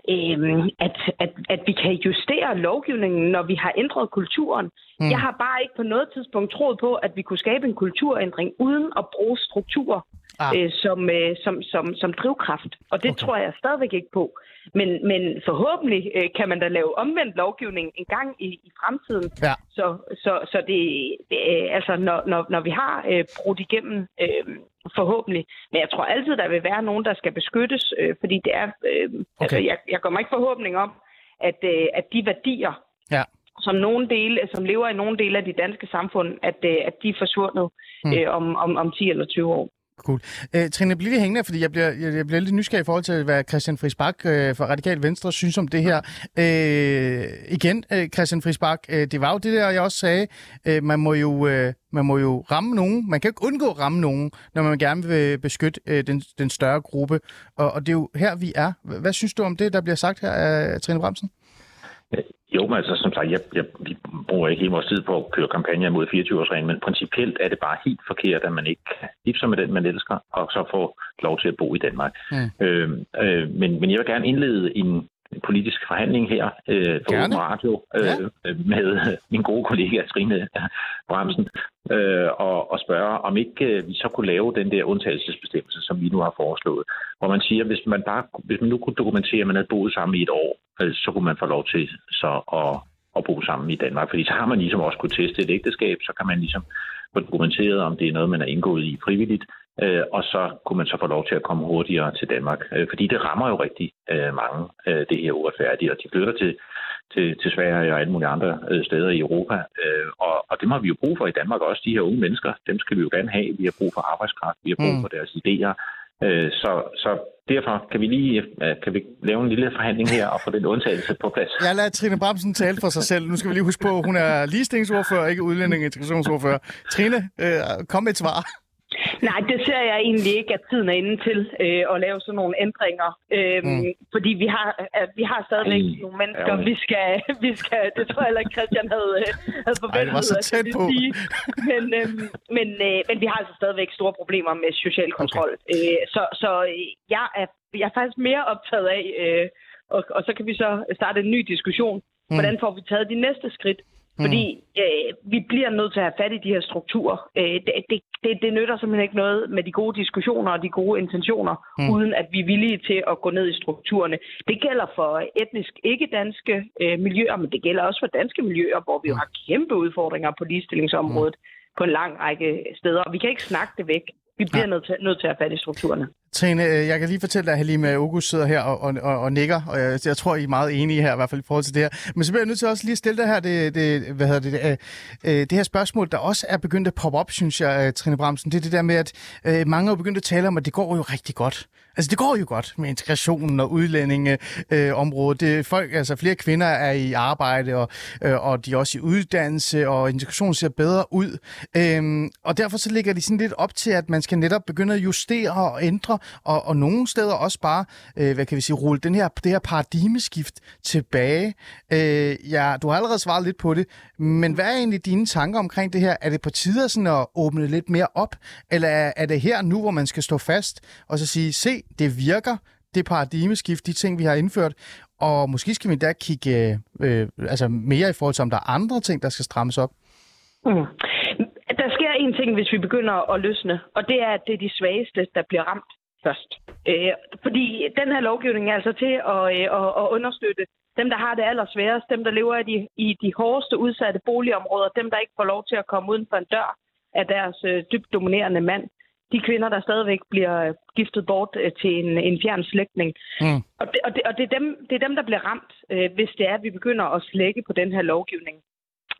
[SPEAKER 4] øh, at, at, at vi kan justere lovgivningen, når vi har ændret kulturen. Mm. Jeg har bare ikke på noget tidspunkt troet på, at vi kunne skabe en kulturændring uden at bruge strukturer ah. øh, som, øh, som, som, som drivkraft. Og det okay. tror jeg stadigvæk ikke på. Men, men forhåbentlig øh, kan man da lave omvendt lovgivning en gang i, i fremtiden. Ja. Så, så, så det, det altså, når, når, når vi har øh, brudt igennem øh, forhåbentlig. Men jeg tror altid, der vil være nogen, der skal beskyttes, øh, fordi det er... Øh, okay. altså, jeg, jeg går mig ikke forhåbning om, at, øh, at de værdier,
[SPEAKER 1] Ja.
[SPEAKER 4] som, nogle dele, som lever i nogle dele af de danske samfund, at, øh, at de er forsvundet
[SPEAKER 1] Mm.
[SPEAKER 4] øh, om, om, om 10 eller 20 år.
[SPEAKER 1] Cool. Øh, Trine, bliv lige hængende, fordi jeg bliver, jeg, jeg bliver lidt nysgerrig i forhold til, hvad Christian Friis Bak øh, fra Radikal Venstre synes om det her. Øh, igen, øh, Christian Friis Bak, øh, det var jo det der, jeg også sagde, øh, man, må jo, øh, man må jo ramme nogen. Man kan ikke undgå at ramme nogen, når man gerne vil beskytte øh, den, den større gruppe. Og, og det er jo her, vi er. Hvad synes du om det, der bliver sagt her af Trine Bremsen?
[SPEAKER 3] Jo, men altså, som sagt, jeg, jeg, vi bruger ikke hele vores tid på at køre kampagner mod 24-årsreglen, men principielt er det bare helt forkert, at man ikke kan gifte sig med den, man elsker, og så få lov til at bo i Danmark.
[SPEAKER 1] Mm.
[SPEAKER 3] Øh, øh, men, men jeg vil gerne indlede en politisk forhandling her øh, for
[SPEAKER 1] Gerne.
[SPEAKER 3] Radio øh,
[SPEAKER 1] Ja.
[SPEAKER 3] med min gode kollega Trine Bremsen øh, og, og spørge, om ikke øh, vi så kunne lave den der undtagelsesbestemmelse, som vi nu har foreslået, hvor man siger, hvis man bare hvis man nu kunne dokumentere, at man havde boet sammen i et år, øh, så kunne man få lov til så at, at bo sammen i Danmark. Fordi så har man ligesom også kunne teste et ægteskab, så kan man ligesom få dokumenteret, om det er noget, man er indgået i frivilligt, øh, og så kunne man så få lov til at komme hurtigere til Danmark. Øh, fordi det rammer jo rigtig øh, mange, øh, det her uretfærdige, og de flytter til, til, til Sverige og alle mulige andre øh, steder i Europa. Øh, og, og det har vi jo brug for i Danmark også, de her unge mennesker. Dem skal vi jo gerne have. Vi har brug for arbejdskraft, vi har brug
[SPEAKER 1] Mm.
[SPEAKER 3] for deres idéer. Øh, så, så derfor kan vi lige kan vi lave en lille forhandling her og få den undtagelse på plads.
[SPEAKER 1] Jeg lader Trine Bremsen tale for sig selv. Nu skal vi lige huske på, at hun er ligestillingsordfører, ikke udlænding- og integrationsordfører. Trine, øh, kom med et svar.
[SPEAKER 4] Nej, det ser jeg egentlig ikke, at tiden er inde til øh, at lave sådan nogle ændringer. Øhm,
[SPEAKER 1] Mm.
[SPEAKER 4] Fordi vi har, at vi har stadigvæk
[SPEAKER 3] Ej,
[SPEAKER 4] nogle mennesker,
[SPEAKER 3] ærgerligt.
[SPEAKER 4] vi skal, vi skal, det tror jeg heller ikke, Christian havde, øh, havde forventet.
[SPEAKER 1] var så
[SPEAKER 4] at jeg
[SPEAKER 1] tæt på.
[SPEAKER 4] Sige. Men, øhm, men, øh, men vi har altså stadigvæk store problemer med social kontrol. Okay. Øh, så så øh, jeg, er, jeg er faktisk mere optaget af, øh, og, og så kan vi så starte en ny diskussion.
[SPEAKER 1] Mm.
[SPEAKER 4] Hvordan får vi taget de næste skridt? Fordi øh, vi bliver nødt til at have fat i de her strukturer. Øh, det, det, det, det nytter simpelthen ikke noget med de gode diskussioner og de gode intentioner,
[SPEAKER 1] Mm.
[SPEAKER 4] mm. uden at vi er villige til at gå ned i strukturerne. Det gælder for etnisk ikke-danske øh, miljøer, men det gælder også for danske miljøer, hvor vi jo har kæmpe udfordringer på ligestillingsområdet på en lang række steder. Og vi kan ikke snakke det væk. Vi bliver nødt til, nødt til at have fat i strukturerne.
[SPEAKER 1] Trine, øh, jeg kan lige fortælle dig, at Halime August sidder her og, og, og, og nikker, og jeg, jeg tror, I er meget enige her, i hvert fald i forhold til det her. Men så bliver jeg nødt til også lige at stille dig her, det, det, hvad hedder det, det, det her spørgsmål, der også er begyndt at poppe op, synes jeg, Trine Bremsen. Det er det der med, at øh, mange er begyndt at tale om, at det går jo rigtig godt. Altså, det går jo godt med integrationen og udlændingeområdet. Øh, det, folk, altså, flere kvinder er i arbejde, og, øh, og de er også i uddannelse, og integrationen ser bedre ud. Øhm, og derfor så ligger de sådan lidt op til, at man skal netop begynde at justere og ændre, og, og nogle steder også bare, øh, hvad kan vi sige, rulle den her, det her paradigmeskift tilbage. Øh, ja, du har allerede svaret lidt på det, men hvad er egentlig dine tanker omkring det her? Er det på tider sådan at åbne lidt mere op, eller er, er det her nu, hvor man skal stå fast og så sige, se, det virker, det paradigmeskift, de ting, vi har indført, og måske skal vi da kigge øh, øh, altså mere i forhold til, om der er andre ting, der skal strammes op.
[SPEAKER 4] Mm. Der sker en ting, hvis vi begynder at løsne, og det er, at det er de svageste, der bliver ramt først. Øh, fordi den her lovgivning er altså til at, øh, at, at understøtte dem, der har det allersværest, dem, der lever i de, i de hårdeste udsatte boligområder, dem, der ikke får lov til at komme uden for en dør af deres øh, dybt dominerende mand, de kvinder, der stadigvæk bliver øh, giftet bort øh, til en, en fjern slægtning.
[SPEAKER 1] Mm.
[SPEAKER 4] Og, det, og, det, og det, er dem, det er dem, der bliver ramt, øh, hvis det er, at vi begynder at slække på den her lovgivning.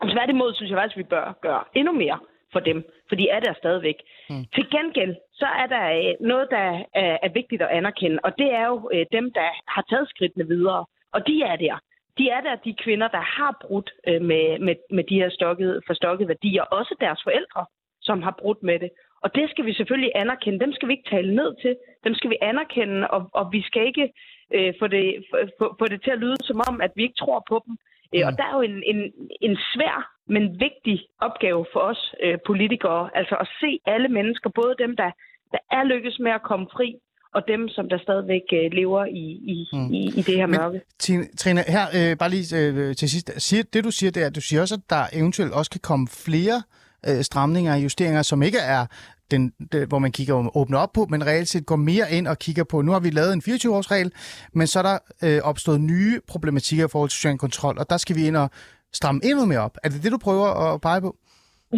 [SPEAKER 4] Og tværtimod synes jeg faktisk, at vi bør gøre endnu mere for dem, for de er der stadigvæk. Mm. Til gengæld, så er der øh, noget, der er, vigtigt at anerkende, og det er jo øh, dem, der har taget skridtene videre, og de er der. De er der, de kvinder, der har brudt øh, med, med, med de her stokkede, forstokkede værdier, også deres forældre, som har brudt med det. Og det skal vi selvfølgelig anerkende. Dem skal vi ikke tale ned til. Dem skal vi anerkende, og, og vi skal ikke øh, få, det, få, få det til at lyde som om, at vi ikke tror på dem. Mm. Og der er jo en, en, en svær, men vigtig opgave for os øh, politikere, altså at se alle mennesker, både dem, der, der er lykkes med at komme fri, og dem, som der stadigvæk øh, lever i, i, mm. i, i det her mørke.
[SPEAKER 1] Trine, Trine her øh, bare lige øh, til sidst. Siger, det du siger, det er, at du siger også, at der eventuelt også kan komme flere øh, stramninger og justeringer, som ikke er den, det, hvor man kigger åbner op på, men reelt set går mere ind og kigger på, nu har vi lavet en 24-årsregel, men så er der øh, opstået nye problematikker i forhold til social kontrol, og der skal vi ind og stramme endnu mere op. Er det det, du prøver at pege på?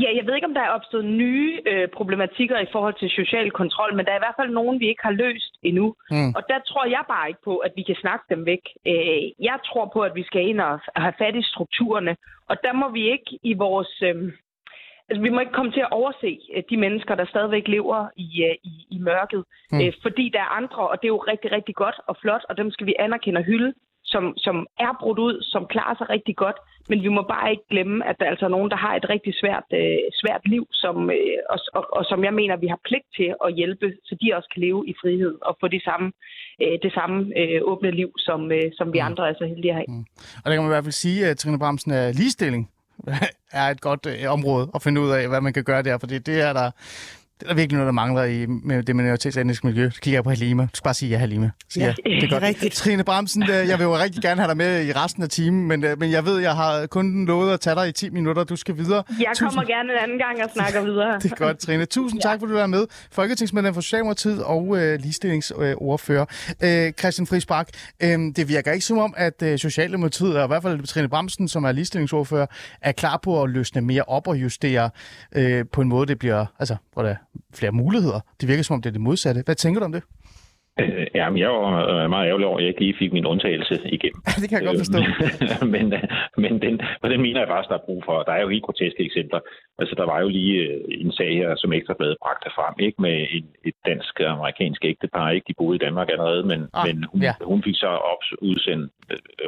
[SPEAKER 4] Ja, jeg ved ikke, om der er opstået nye øh, problematikker i forhold til social kontrol, men der er i hvert fald nogen, vi ikke har løst endnu.
[SPEAKER 1] Mm.
[SPEAKER 4] Og der tror jeg bare ikke på, at vi kan snakke dem væk. Øh, jeg tror på, at vi skal ind og have fat i strukturerne, og der må vi ikke i vores... Øh, altså, vi må ikke komme til at overse øh, de mennesker, der stadigvæk lever i, øh, i, i mørket,
[SPEAKER 1] Mm.
[SPEAKER 4] øh, fordi der er andre, og det er jo rigtig, rigtig godt og flot, og dem skal vi anerkende og hylde, som, som er brudt ud, som klarer sig rigtig godt, men vi må bare ikke glemme, at der altså er nogen, der har et rigtig svært, øh, svært liv, som, øh, og, og, og som jeg mener, vi har pligt til at hjælpe, så de også kan leve i frihed og få de samme, øh, det samme øh, åbne liv, som, øh, som vi andre er så heldige at have.
[SPEAKER 1] Og der kan man i hvert fald sige, at Trine Bramsen er ligestilling. Er et godt øh, område at finde ud af, hvad man kan gøre der, fordi det er der, det er der virkelig noget, der mangler i med det minoritetsetniske miljø. Så kigger jeg på Halima. Du skal bare sige ja, Halima. Sig ja,
[SPEAKER 2] Ja,
[SPEAKER 1] det er godt.
[SPEAKER 2] rigtigt.
[SPEAKER 1] Trine Bramsen, øh, jeg vil jo rigtig gerne have dig med i resten af timen, men, øh, men jeg ved, jeg har kun lovet at tage dig i 10 minutter. Du skal videre.
[SPEAKER 4] Jeg kommer gerne en anden gang og snakker videre.
[SPEAKER 1] Det er godt, Trine. Tusind tak, for at du er med. Folketingsmedlem for Socialdemokratiet og øh, ligestillingsordfører. Øh, Christian Friis Bak, øh, det virker ikke som om, at øh, Socialdemokratiet, og i hvert fald Trine Bramsen, som er ligestillingsordfører, er klar på at løsne mere op og justere øh, på en måde, det bliver, altså, der er flere muligheder. Det virker som om, det er det modsatte. Hvad tænker du om det?
[SPEAKER 3] Øh, ja, men jeg var øh, meget ærgerlig over, at jeg ikke lige fik min undtagelse igennem.
[SPEAKER 1] det kan jeg godt forstå.
[SPEAKER 3] Øh, men øh, men den, og den mener jeg faktisk, der er brug for. Der er jo helt groteske eksempler. Altså, der var jo lige en sag her, som Ekstrabladet bragte frem, ikke med en, et dansk-amerikansk ægtepar. Ikke? De boede i Danmark allerede, men,
[SPEAKER 1] Ah,
[SPEAKER 3] men hun,
[SPEAKER 1] ja.
[SPEAKER 3] hun fik så op, udsendt,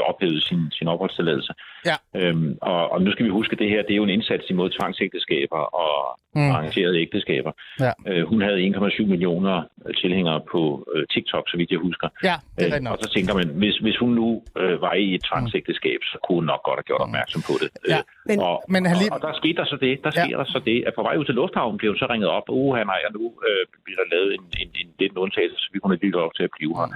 [SPEAKER 3] ophævet sin, sin opholdstilladelse.
[SPEAKER 1] Ja.
[SPEAKER 3] Øhm, og, og nu skal vi huske, at det her det er jo en indsats imod tvangsægteskaber og
[SPEAKER 1] mm.
[SPEAKER 3] arrangerede ægteskaber.
[SPEAKER 1] Ja.
[SPEAKER 3] Øh, hun havde 1,7 millioner tilhængere på øh, TikTok, så vidt jeg husker.
[SPEAKER 1] Ja, det er
[SPEAKER 3] Øh, og så tænker man, hvis, hvis hun nu øh, var i et tvangsægteskab, så kunne hun nok godt have gjort opmærksom på det.
[SPEAKER 1] Ja,
[SPEAKER 3] Øh,
[SPEAKER 2] men-
[SPEAKER 3] og,
[SPEAKER 1] men
[SPEAKER 3] og,
[SPEAKER 1] Halim-
[SPEAKER 3] og der skete der så det, der
[SPEAKER 1] Ja.
[SPEAKER 3] sker der så det, at på vej ud til lufthavnen blev hun så ringet op, uha nej, og nu øh, bliver der lavet en, en, en, lidt en undtagelse, så vi kunne lige lov til at blive her.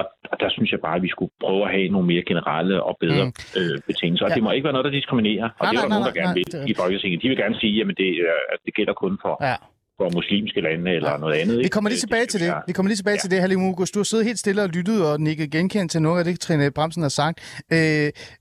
[SPEAKER 3] Og, og der synes jeg bare, at vi skulle prøve at have nogle mere generelle og bedre
[SPEAKER 1] Mm.
[SPEAKER 3] mm. øh, betingelser. Og
[SPEAKER 1] Ja.
[SPEAKER 3] det må ikke være noget, der diskriminerer. Og
[SPEAKER 1] Nej,
[SPEAKER 3] det er
[SPEAKER 1] nej,
[SPEAKER 3] der nogen,
[SPEAKER 1] nej,
[SPEAKER 3] der gerne
[SPEAKER 1] nej,
[SPEAKER 3] vil
[SPEAKER 1] det-
[SPEAKER 3] i Folketinget. De vil gerne sige, at det, at det gælder kun for,
[SPEAKER 1] Ja.
[SPEAKER 3] For muslimske lande eller
[SPEAKER 1] Ja.
[SPEAKER 3] noget andet.
[SPEAKER 1] Vi
[SPEAKER 3] ikke?
[SPEAKER 1] kommer lige tilbage til det. Vi kommer lige tilbage
[SPEAKER 3] Ja.
[SPEAKER 1] til det, Halim August. Du har siddet helt stille og lyttet og nikket genkendt til noget af det, Trine Bremsen har sagt. Øh,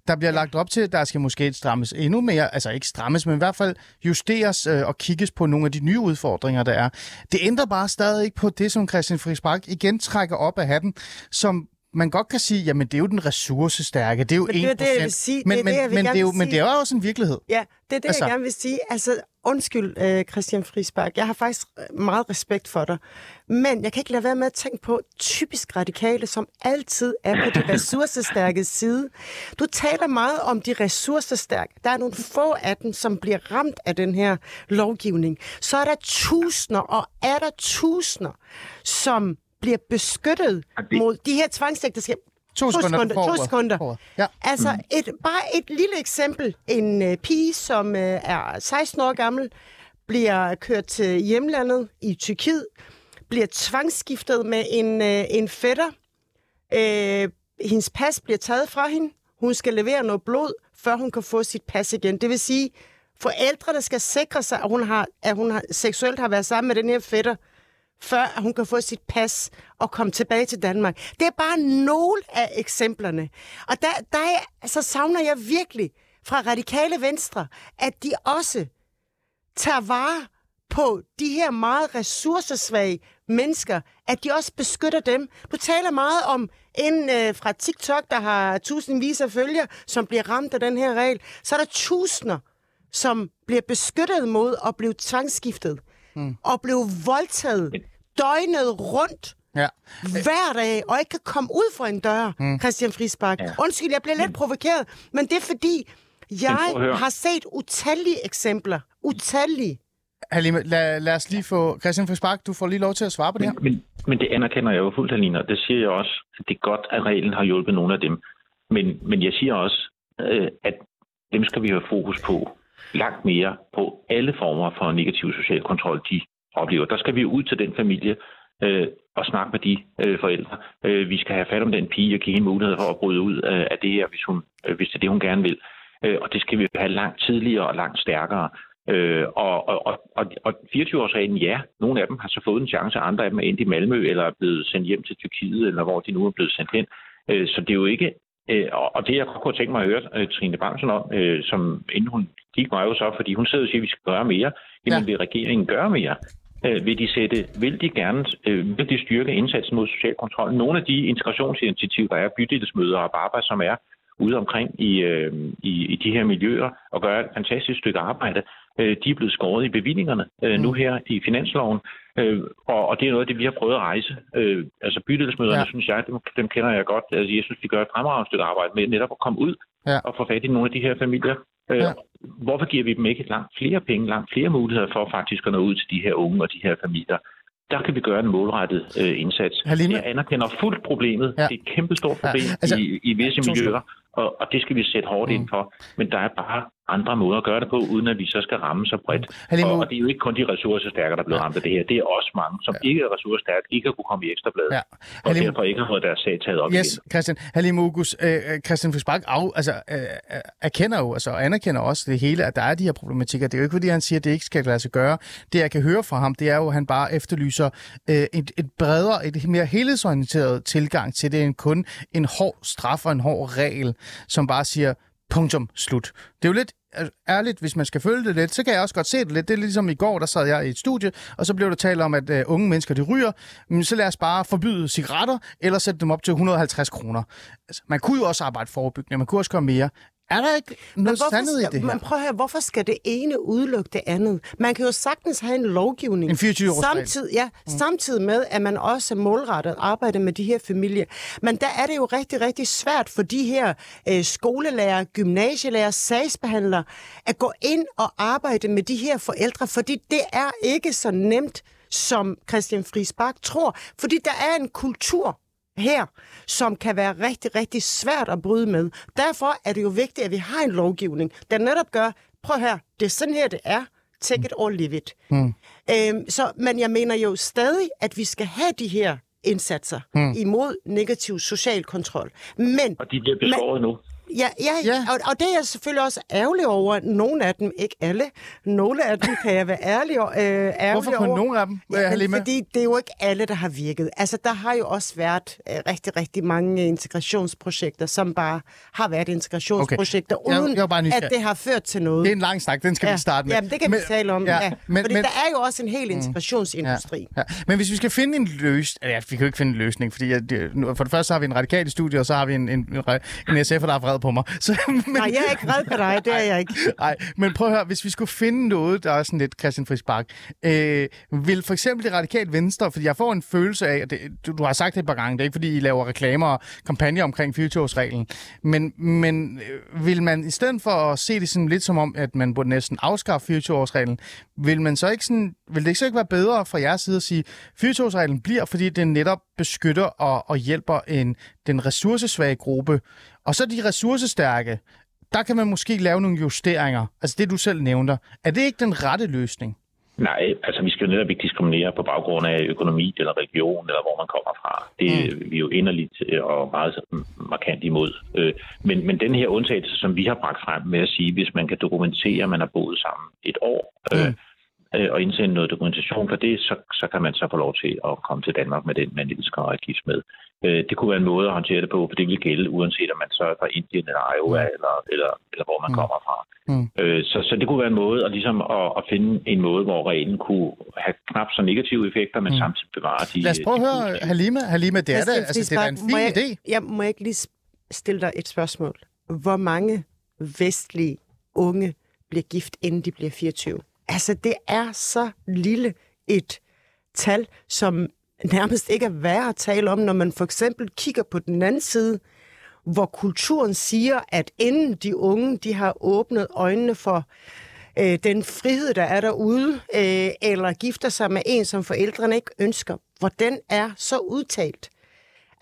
[SPEAKER 1] der bliver lagt op til, at der skal måske strammes endnu mere, altså ikke strammes, men i hvert fald justeres øh, og kigges på nogle af de nye udfordringer, der er. Det ændrer bare stadig ikke på det, som Christian Friis Bak igen trækker op af hatten, som man godt kan sige, jamen det er jo den ressourcestærke, det er jo
[SPEAKER 2] Men
[SPEAKER 1] 1%.
[SPEAKER 2] det er det, jeg vil sige. Det
[SPEAKER 1] Men,
[SPEAKER 2] er det, jeg vil
[SPEAKER 1] men, det er jo, men det er jo også en virkelighed.
[SPEAKER 2] Ja, det er det,
[SPEAKER 1] Altså-
[SPEAKER 2] jeg gerne vil sige. Altså, undskyld, øh, Christian Friisbak. Jeg har faktisk øh, meget respekt for dig. Men jeg kan ikke lade være med at tænke på typisk radikale, som altid er på de ressourcestærke side. Du taler meget om de ressourcestærke. Der er nogle få af dem, som bliver ramt af den her lovgivning. Så er der tusinder og er der tusinder, som bliver beskyttet
[SPEAKER 3] det-
[SPEAKER 2] mod de her tvangsægteskaber.
[SPEAKER 1] To sekunder.
[SPEAKER 2] to sekunder.
[SPEAKER 1] Ja.
[SPEAKER 2] Altså, et, bare et lille eksempel. En øh, pige, som øh, er 16 år gammel, bliver kørt til hjemlandet i Tyrkiet, bliver tvangsskiftet med en, øh, en fætter. Øh, hendes pas bliver taget fra hende. Hun skal levere noget blod, før hun kan få sit pas igen. Det vil sige, forældrene skal sikre sig, at hun, har, at hun har, seksuelt har været sammen med den her fætter, før hun kan få sit pas og komme tilbage til Danmark. Det er bare nogle af eksemplerne. Og der, der er, så savner jeg virkelig fra radikale venstre, at de også tager vare på de her meget ressourcesvage mennesker, at de også beskytter dem. Du taler meget om en øh, fra TikTok, der har tusindvis af følgere, som bliver ramt af den her regel. Så er der tusinder, som bliver beskyttet mod at blive tvangsskiftet mm. og blive voldtaget døgnet rundt
[SPEAKER 1] Ja.
[SPEAKER 2] hver dag, og ikke kan komme ud fra en dør, mm. Christian Friisbak. Ja. Undskyld, jeg bliver lidt provokeret, men det er fordi, jeg har set utallige eksempler. Utallige.
[SPEAKER 1] Halime, lad, lad os lige få... Christian Friis Bak, du får lige lov til at svare på det her.
[SPEAKER 3] Men, men, men det anerkender jeg jo fuldt, Alina. Det siger jeg også, at det er godt, at reglen har hjulpet nogle af dem. Men, men jeg siger også, øh, at dem skal vi have fokus på langt mere på alle former for negativ social kontrol, de oplever. Der skal vi ud til den familie øh, og snakke med de øh, forældre. Øh, vi skal have fat om den pige og give hende mulighed for at bryde ud af, af det her, hvis, hun, øh, hvis det er det, hun gerne vil. Øh, og det skal vi have langt tidligere og langt stærkere. Øh, og, og, og, og, og 24-årsreglen, ja, nogle af dem har så fået en chance, andre af dem er endt i Malmø, eller er blevet sendt hjem til Tyrkiet, eller hvor de nu er blevet sendt hen. Øh, så det er jo ikke... Øh, og det, jeg godt kunne tænke mig at høre øh, Trine Bramsen om, øh, som inden hun kritik var jo så, fordi hun sidder og siger, at vi skal gøre mere. Jamen,
[SPEAKER 1] Ja.
[SPEAKER 3] vil regeringen gøre mere? Øh, vil de sætte, vil de gerne, øh, vil de styrke indsatsen mod social kontrol? Nogle af de integrationsinitiativer, der er, bydelsmøder og Baba, som er ude omkring i, øh, i, i de her miljøer og gør et fantastisk stykke arbejde, øh, de er blevet skåret i bevillingerne øh, nu her i finansloven. Øh, og, og det er noget af det, vi har prøvet at rejse. Øh, altså bydelsmøderne,
[SPEAKER 1] ja.
[SPEAKER 3] synes jeg, dem, dem kender jeg godt. Altså, jeg synes, de gør et fremragende stykke arbejde med netop at komme ud
[SPEAKER 1] Ja.
[SPEAKER 3] og få fat i nogle af de her familier. Øh,
[SPEAKER 1] Ja.
[SPEAKER 3] Hvorfor giver vi dem ikke langt flere penge, langt flere muligheder for faktisk at nå ud til de her unge og de her familier? Der kan vi gøre en målrettet øh, indsats.
[SPEAKER 1] Halime?
[SPEAKER 3] Jeg anerkender fuldt problemet.
[SPEAKER 1] Ja.
[SPEAKER 3] Det er et kæmpestort problem ja.
[SPEAKER 1] altså-
[SPEAKER 3] i, i visse miljøer, og, og det skal vi sætte hårdt mm. ind for. Men der er bare andre måder at gøre det på, uden at vi så skal ramme så bredt.
[SPEAKER 1] Halime-
[SPEAKER 3] Og, og det er jo ikke kun de ressourcestærke, der er blevet ramt af det her. Det er også mange, som ja. ikke er ressourcestærke, ikke har kunne komme i ekstrabladet,
[SPEAKER 1] Ja.
[SPEAKER 3] ja. og derfor ikke har fået deres sag taget op
[SPEAKER 1] Yes,
[SPEAKER 3] igen.
[SPEAKER 1] Christian. Halim August, øh, øh, Christian Fischbach af, altså, øh, øh, erkender jo, altså, og anerkender også det hele, at der er de her problematikker. Det er jo ikke, fordi han siger, at det ikke skal lade sig gøre. Det, jeg kan høre fra ham, det er jo, at han bare efterlyser øh, et, et bredere, et mere helhedsorienteret tilgang til det, end kun en hård straf og en hård regel, som bare siger, punktum, slut. Det er jo lidt øh, ærligt, hvis man skal følge det lidt, så kan jeg også godt se det lidt. Det er ligesom i går, der sad jeg i et studie, og så blev der talt om, at uh, unge mennesker, de ryger. Men så lad os bare forbyde cigaretter, eller sætte dem op til 150 kroner. Altså, man kunne jo også arbejde forebyggende, man kunne også gøre mere. Er der ikke noget sandhed i det her?
[SPEAKER 2] Men prøv at høre, hvorfor skal det ene udelukke det andet? Man kan jo sagtens have en lovgivning.
[SPEAKER 1] En 24-årsregel.
[SPEAKER 2] samtidig, ja, mm. samtidig med, at man også målrettet arbejder med de her familier. Men der er det jo rigtig, rigtig svært for de her øh, skolelærer, gymnasielærer, sagsbehandlere, at gå ind og arbejde med de her forældre, fordi det er ikke så nemt, som Christian Friis Bak tror. Fordi der er en kultur, her, som kan være rigtig, rigtig svært at bryde med. Derfor er det jo vigtigt, at vi har en lovgivning, der netop gør, prøv her, det er sådan her, det er. Take it or leave it. Mm. Øhm, så, men jeg mener jo stadig, at vi skal have de her indsatser mm. imod negativ social kontrol. Men
[SPEAKER 3] Og de bliver beskåret nu.
[SPEAKER 2] Ja, ja,
[SPEAKER 1] Ja.
[SPEAKER 2] ja. Og, og det er jeg selvfølgelig også ærgerlig over. Nogle af dem, ikke alle, nogle af dem kan jeg være ærlig, øh, ærgerlig
[SPEAKER 1] Hvorfor kun
[SPEAKER 2] over.
[SPEAKER 1] nogle af dem, øh,
[SPEAKER 2] Ja, men fordi det er jo ikke alle, der har virket. Altså, der har jo også været øh, rigtig, rigtig mange integrationsprojekter, som bare har været integrationsprojekter,
[SPEAKER 1] Okay. Jeg-
[SPEAKER 2] uden
[SPEAKER 1] jeg nysgerrig.
[SPEAKER 2] at det har ført til noget.
[SPEAKER 1] Det er en lang snak, den skal vi starte med.
[SPEAKER 2] Jamen, det kan men, vi tale om. Ja, ja.
[SPEAKER 1] men,
[SPEAKER 2] Fordi
[SPEAKER 1] men,
[SPEAKER 2] der er jo også en hel integrationsindustri.
[SPEAKER 1] Ja. Men hvis vi skal finde en løsning... Ja, vi kan jo ikke finde en løsning, fordi at, nu- for det første så har vi en radikal i studiet, og så har vi en, en, en, en SF'er, der er vred på mig. Så, men,
[SPEAKER 2] Nej, jeg er ikke vred på dig, det er jeg ikke.
[SPEAKER 1] Nej, men prøv at høre, hvis vi skulle finde noget, der er sådan lidt Christian Friis Bak, øh, vil for eksempel det radikale venstre, fordi jeg får en følelse af, at det, du, du har sagt det et par gange, det er ikke fordi, I laver reklamer og kampagner omkring 24-årsreglen, men, men øh, vil man i stedet for at se det sådan lidt som om, at man burde næsten afskaffe 24-årsreglen, vil man så ikke sådan, vil det ikke så ikke være bedre fra jeres side at sige, 24-årsreglen bliver, fordi den netop beskytter og, og hjælper en, den ressourcesvage gruppe, og så de ressourcestærke, der kan man måske lave nogle justeringer. Altså det, du selv nævnte. Er det ikke den rette løsning?
[SPEAKER 3] Nej, altså vi skal jo netop ikke diskriminere på baggrund af økonomi eller religion, eller hvor man kommer fra. Det er mm. vi er jo inderligt øh, og meget markant imod. Øh, Men, men den her undtagelse, som vi har bragt frem med at sige, hvis man kan dokumentere, at man har boet sammen et år, øh, øh, og indsende noget dokumentation for det, så, så kan man så få lov til at komme til Danmark med den, man elsker og er gift med. Øh, Det kunne være en måde at håndtere det på, for det vil gælde, uanset om man så er fra Indien eller Iowa, eller, eller, eller hvor man
[SPEAKER 1] Mm.
[SPEAKER 3] kommer fra.
[SPEAKER 1] Mm.
[SPEAKER 3] Øh, Så, så det kunne være en måde at, ligesom at, at finde en måde, hvor reglen kunne have knap så negative effekter, men
[SPEAKER 1] Mm.
[SPEAKER 3] samtidig bevare de...
[SPEAKER 1] Lad os prøve at
[SPEAKER 3] de
[SPEAKER 1] høre
[SPEAKER 3] positive.
[SPEAKER 1] Halima. Halima, det er, det,
[SPEAKER 2] Christian
[SPEAKER 1] altså, det er da en
[SPEAKER 2] Bak, må
[SPEAKER 1] fin
[SPEAKER 2] jeg,
[SPEAKER 1] idé.
[SPEAKER 2] Jeg, må jeg ikke lige stille dig et spørgsmål? Hvor mange vestlige unge bliver gift, inden de bliver 24? Altså, det er så lille et tal, som nærmest ikke er værd at tale om, når man for eksempel kigger på den anden side, hvor kulturen siger, at inden de unge de har åbnet øjnene for øh, den frihed, der er derude, øh, eller gifter sig med en, som forældrene ikke ønsker, hvor den er så udtalt.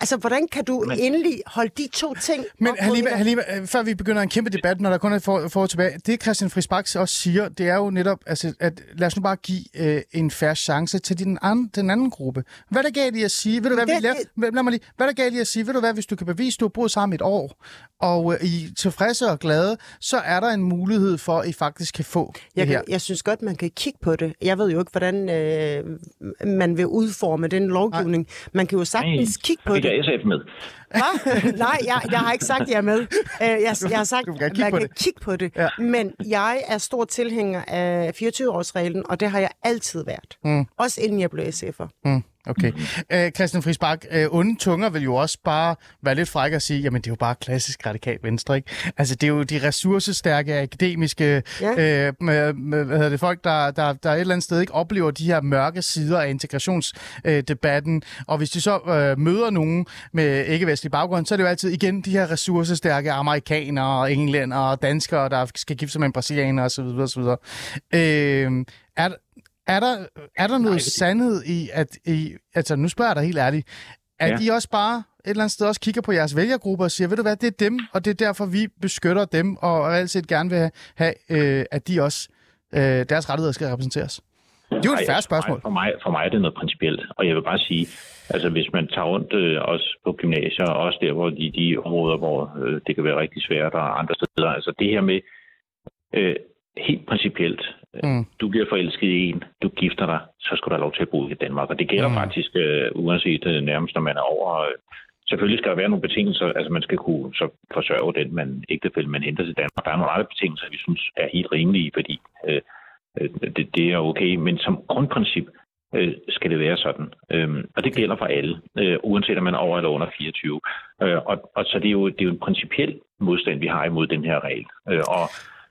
[SPEAKER 2] Altså, hvordan kan du Men... endelig holde de to ting
[SPEAKER 1] Men
[SPEAKER 2] op
[SPEAKER 1] Halima? Halima, øh, før vi begynder en kæmpe debat, når der kun er for, for tilbage, det Christian Friis Bak også siger, det er jo netop, altså, at lad os nu bare give øh, en færre chance til den, an, den anden gruppe. Hvad er der galt i at sige, ved du hvad,
[SPEAKER 2] Det-
[SPEAKER 1] vi lærer, lad mig lige, hvad er der galt i at sige, ved du hvad, hvis du kan bevise, at du har boet sammen et år, og øh, I er tilfredse og glade, så er der en mulighed for, at I faktisk kan få
[SPEAKER 2] Jeg,
[SPEAKER 1] det her.
[SPEAKER 2] jeg synes godt, man kan kigge på det. Jeg ved jo ikke, hvordan øh, man vil udforme den lovgivning. Man kan jo sagtens
[SPEAKER 3] Nej,
[SPEAKER 2] kigge på
[SPEAKER 3] vi kigger SF med.
[SPEAKER 2] Hva? Nej, jeg, jeg har ikke sagt, at jeg er med. Øh, Jeg, jeg har sagt, at man
[SPEAKER 1] på
[SPEAKER 2] kan
[SPEAKER 1] det.
[SPEAKER 2] kigge på det.
[SPEAKER 1] Ja.
[SPEAKER 2] Men jeg er stor tilhænger af 24-årsreglen, og det har jeg altid været. Mm. Også inden jeg blev SF'er.
[SPEAKER 1] Mm, okay. Øh, Christian Friis Bak, øh, onde tunger vil jo også bare være lidt frække og sige, jamen det er jo bare klassisk radikal venstre, ikke? Altså det er jo de ressourcestærke, akademiske,
[SPEAKER 2] Ja.
[SPEAKER 1] øh, med, med, hvad hedder det, folk, der, der, der et eller andet sted ikke oplever de her mørke sider af integrationsdebatten, og hvis de så øh, møder nogen med ikke-vestlig baggrund, så er det jo altid igen de her ressourcestærke amerikanere, englænder og danskere, der skal gifte sig med en brasilianer osv. osv. Øh, er, er der, er der noget
[SPEAKER 3] Nej,
[SPEAKER 1] sandhed i, at I, altså nu spørger jeg dig helt ærligt, at ja. I også bare et eller andet sted også kigger på jeres vælgergrupper og siger, ved du hvad, det er dem, og det er derfor, vi beskytter dem, og altid gerne vil have, øh, at de også, øh, deres rettigheder skal repræsenteres? Det er jo et færre spørgsmål.
[SPEAKER 3] For mig, for mig er det noget principielt, og jeg vil bare sige, altså hvis man tager rundt øh, også på gymnasier, og også der, hvor de, de områder, hvor øh, det kan være rigtig svært, og andre steder, altså det her med øh, helt principielt,
[SPEAKER 1] Mm.
[SPEAKER 3] mm. du bliver forelsket i en, du gifter dig, så skal du have lov til at bo i Danmark, og det gælder
[SPEAKER 1] Mm.
[SPEAKER 3] mm. faktisk øh, uanset øh, nærmest, når man er over... Øh, Selvfølgelig skal der være nogle betingelser, altså man skal kunne så forsørge den man, ægtefælde, man henter til Danmark. Der er nogle andre betingelser, vi synes er helt rimelige, fordi øh, øh, det, det er okay, men som grundprincip øh, skal det være sådan. Øhm, og det gælder for alle, øh, uanset om man er over eller under 24. Øh, og, og så det er, jo, det er jo en principiel modstand, vi har imod den her regel. Øh, og,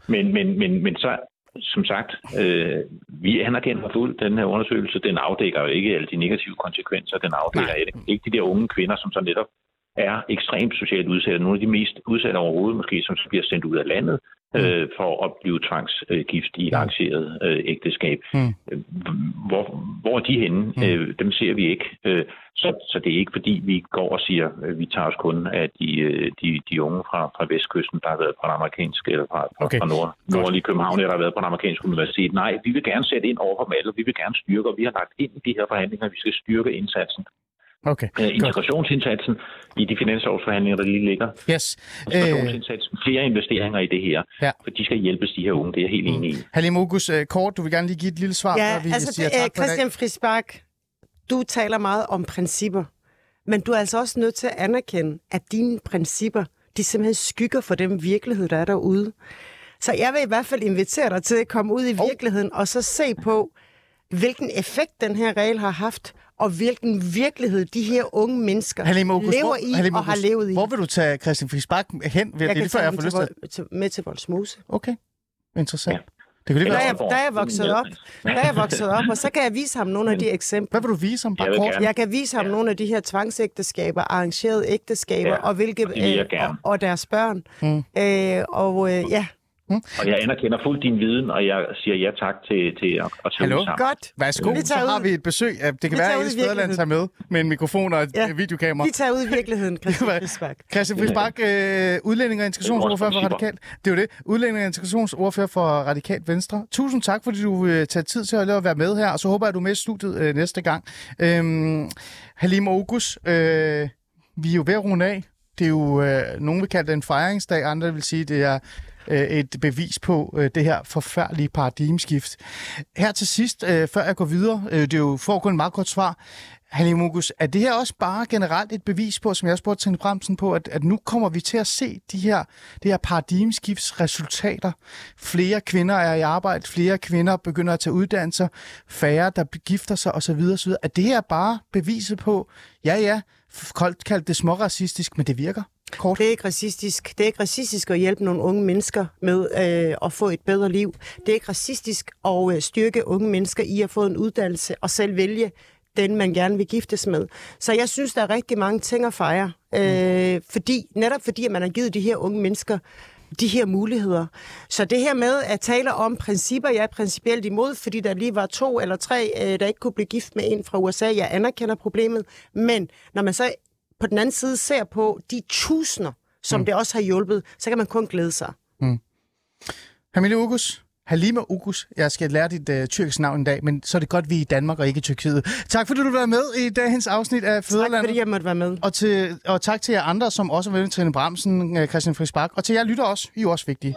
[SPEAKER 3] men, men, men, men så, som sagt, øh, vi anerkender fuldt den her undersøgelse. Den afdækker jo ikke alle de negative konsekvenser. Den afdækker ikke, ikke de der unge kvinder, som så netop er ekstremt socialt udsatte. Nogle af de mest udsatte overhovedet måske, som bliver sendt ud af landet øh, for at blive tvangsgift i et arrangeret øh, ægteskab.
[SPEAKER 1] Mm.
[SPEAKER 3] Øh, Hvor, hvor er de henne?
[SPEAKER 1] Mm.
[SPEAKER 3] Øh, dem ser vi ikke. Øh, så, så det er ikke fordi, vi går og siger, at vi tager os kun af de, øh, de, de unge fra, fra Vestkysten, der har været på den amerikanske, eller fra, fra,
[SPEAKER 1] Okay.
[SPEAKER 3] fra nord, nordlige København, der har været på den amerikanske universitet. Nej, vi vil gerne sætte ind over for dem alle. Vi vil gerne styrke, og vi har lagt ind i de her forhandlinger, at vi skal styrke indsatsen.
[SPEAKER 1] Okay,
[SPEAKER 3] Øh,
[SPEAKER 1] godt.
[SPEAKER 3] integrationsindsatsen i de finansårsforhandlinger, der lige ligger.
[SPEAKER 1] Yes. Øh,
[SPEAKER 3] Integrationsindsatsen, flere investeringer i det her,
[SPEAKER 1] Ja.
[SPEAKER 3] for de skal hjælpes de her unge, det er jeg helt enig i.
[SPEAKER 1] Halim Ogus, øh, kort, du vil gerne lige give et lille svar,
[SPEAKER 2] Ja,
[SPEAKER 1] vi
[SPEAKER 2] altså,
[SPEAKER 1] siger
[SPEAKER 2] øh,
[SPEAKER 1] tak for.
[SPEAKER 2] Christian Friisbak, du taler meget om principper, men du er altså også nødt til at anerkende, at dine principper, de simpelthen skygger for den virkelighed, der er derude. Så jeg vil i hvert fald invitere dig til at komme ud i virkeligheden og så se på, hvilken effekt den her regel har haft, og hvilken virkelighed de her unge mennesker
[SPEAKER 1] Halim Ogus,
[SPEAKER 2] lever i
[SPEAKER 1] Halim
[SPEAKER 2] og har levet i.
[SPEAKER 1] Hvor vil du tage Christian Friis Bak hen? Det er
[SPEAKER 2] jeg kan
[SPEAKER 1] lige før,
[SPEAKER 2] tage
[SPEAKER 1] jeg får
[SPEAKER 2] til,
[SPEAKER 1] lyst til...
[SPEAKER 2] Til, med til Voldsmose.
[SPEAKER 1] Okay, interessant. Det kunne lige
[SPEAKER 2] Der
[SPEAKER 1] være...
[SPEAKER 2] er, jeg, der er jeg vokset op, der er jeg vokset op, og så kan jeg vise ham nogle af de eksempler.
[SPEAKER 1] Hvad vil du vise ham? Bare
[SPEAKER 3] Jeg
[SPEAKER 1] kort.
[SPEAKER 2] Jeg kan vise ham nogle af de her tvangsægteskaber, arrangerede ægteskaber,
[SPEAKER 3] Ja,
[SPEAKER 2] og hvilke
[SPEAKER 3] det
[SPEAKER 2] øh, og, og deres børn.
[SPEAKER 1] Mm.
[SPEAKER 2] Øh, og øh, ja,
[SPEAKER 3] Og jeg anerkender fuldt din viden, og jeg siger ja tak til, til at, at tage
[SPEAKER 1] Hallo?
[SPEAKER 3] sammen.
[SPEAKER 2] godt.
[SPEAKER 1] Værsgo,
[SPEAKER 2] Vi
[SPEAKER 1] så
[SPEAKER 2] tager
[SPEAKER 1] har
[SPEAKER 2] ud.
[SPEAKER 1] vi et besøg. Det kan
[SPEAKER 2] Vi
[SPEAKER 1] være,
[SPEAKER 2] tager
[SPEAKER 1] at Alice Fæderland tager med med en mikrofon og et
[SPEAKER 2] Ja.
[SPEAKER 1] ja. videokamera.
[SPEAKER 2] Vi tager ud i virkeligheden, Christian Friisbak.
[SPEAKER 1] Christian Friis Bak, øh, udlænding og integrationsordfører for
[SPEAKER 3] principper.
[SPEAKER 1] Radikal. Det er jo det. Udlænding og integrationsordfører for Radikalt Venstre. Tusind tak, fordi du vil tage tid til at være med her, og så håber jeg, at du er med i studiet øh, næste gang. Øhm, Halim Ogus, øh, vi er jo ved at runde af. Det er jo, øh, nogen vil kalde det en fejringsdag, andre vil sige, det er øh, et bevis på øh, det her forfærdelige paradigmeskift. Her til sidst, øh, før jeg går videre, øh, det er jo for at et en meget kort svar, Halim Mugus, er det her også bare generelt et bevis på, som jeg også spurgte Trine Bramsen på, at, at nu kommer vi til at se de her, det her paradigmeskifts resultater. Flere kvinder er i arbejde, flere kvinder begynder at tage uddannelser, færre der gifter sig osv. osv. Er det her bare beviset på, ja ja, koldt kaldt det småracistisk, men det virker? Kort.
[SPEAKER 2] Det er ikke racistisk. Det er ikke racistisk at hjælpe nogle unge mennesker med øh, at få et bedre liv. Det er ikke racistisk at øh, styrke unge mennesker i at få en uddannelse og selv vælge den, man gerne vil giftes med. Så jeg synes, der er rigtig mange ting at fejre. Øh, fordi, netop fordi, at man har givet de her unge mennesker de her muligheder. Så det her med at tale om principper, jeg er principielt imod, fordi der lige var to eller tre, øh, der ikke kunne blive gift med en fra USA. Jeg anerkender problemet, men når man så på den anden side ser på de tusinder, som mm. det også har hjulpet, så kan man kun glæde sig.
[SPEAKER 1] Hamile Ugus, Halima Ugus, jeg skal lære dit uh, tyrkiske navn en dag, men så er det godt, vi er i Danmark og ikke i Tyrkiet. Tak fordi du var med i dagens afsnit af
[SPEAKER 2] Tak
[SPEAKER 1] Føderlandet.
[SPEAKER 2] fordi jeg måtte være med.
[SPEAKER 1] Og, til, og tak til jer andre, som også var med, Trine Bramsen, øh, Christian Friis Bak, og til jer lytter også. I er også vigtige.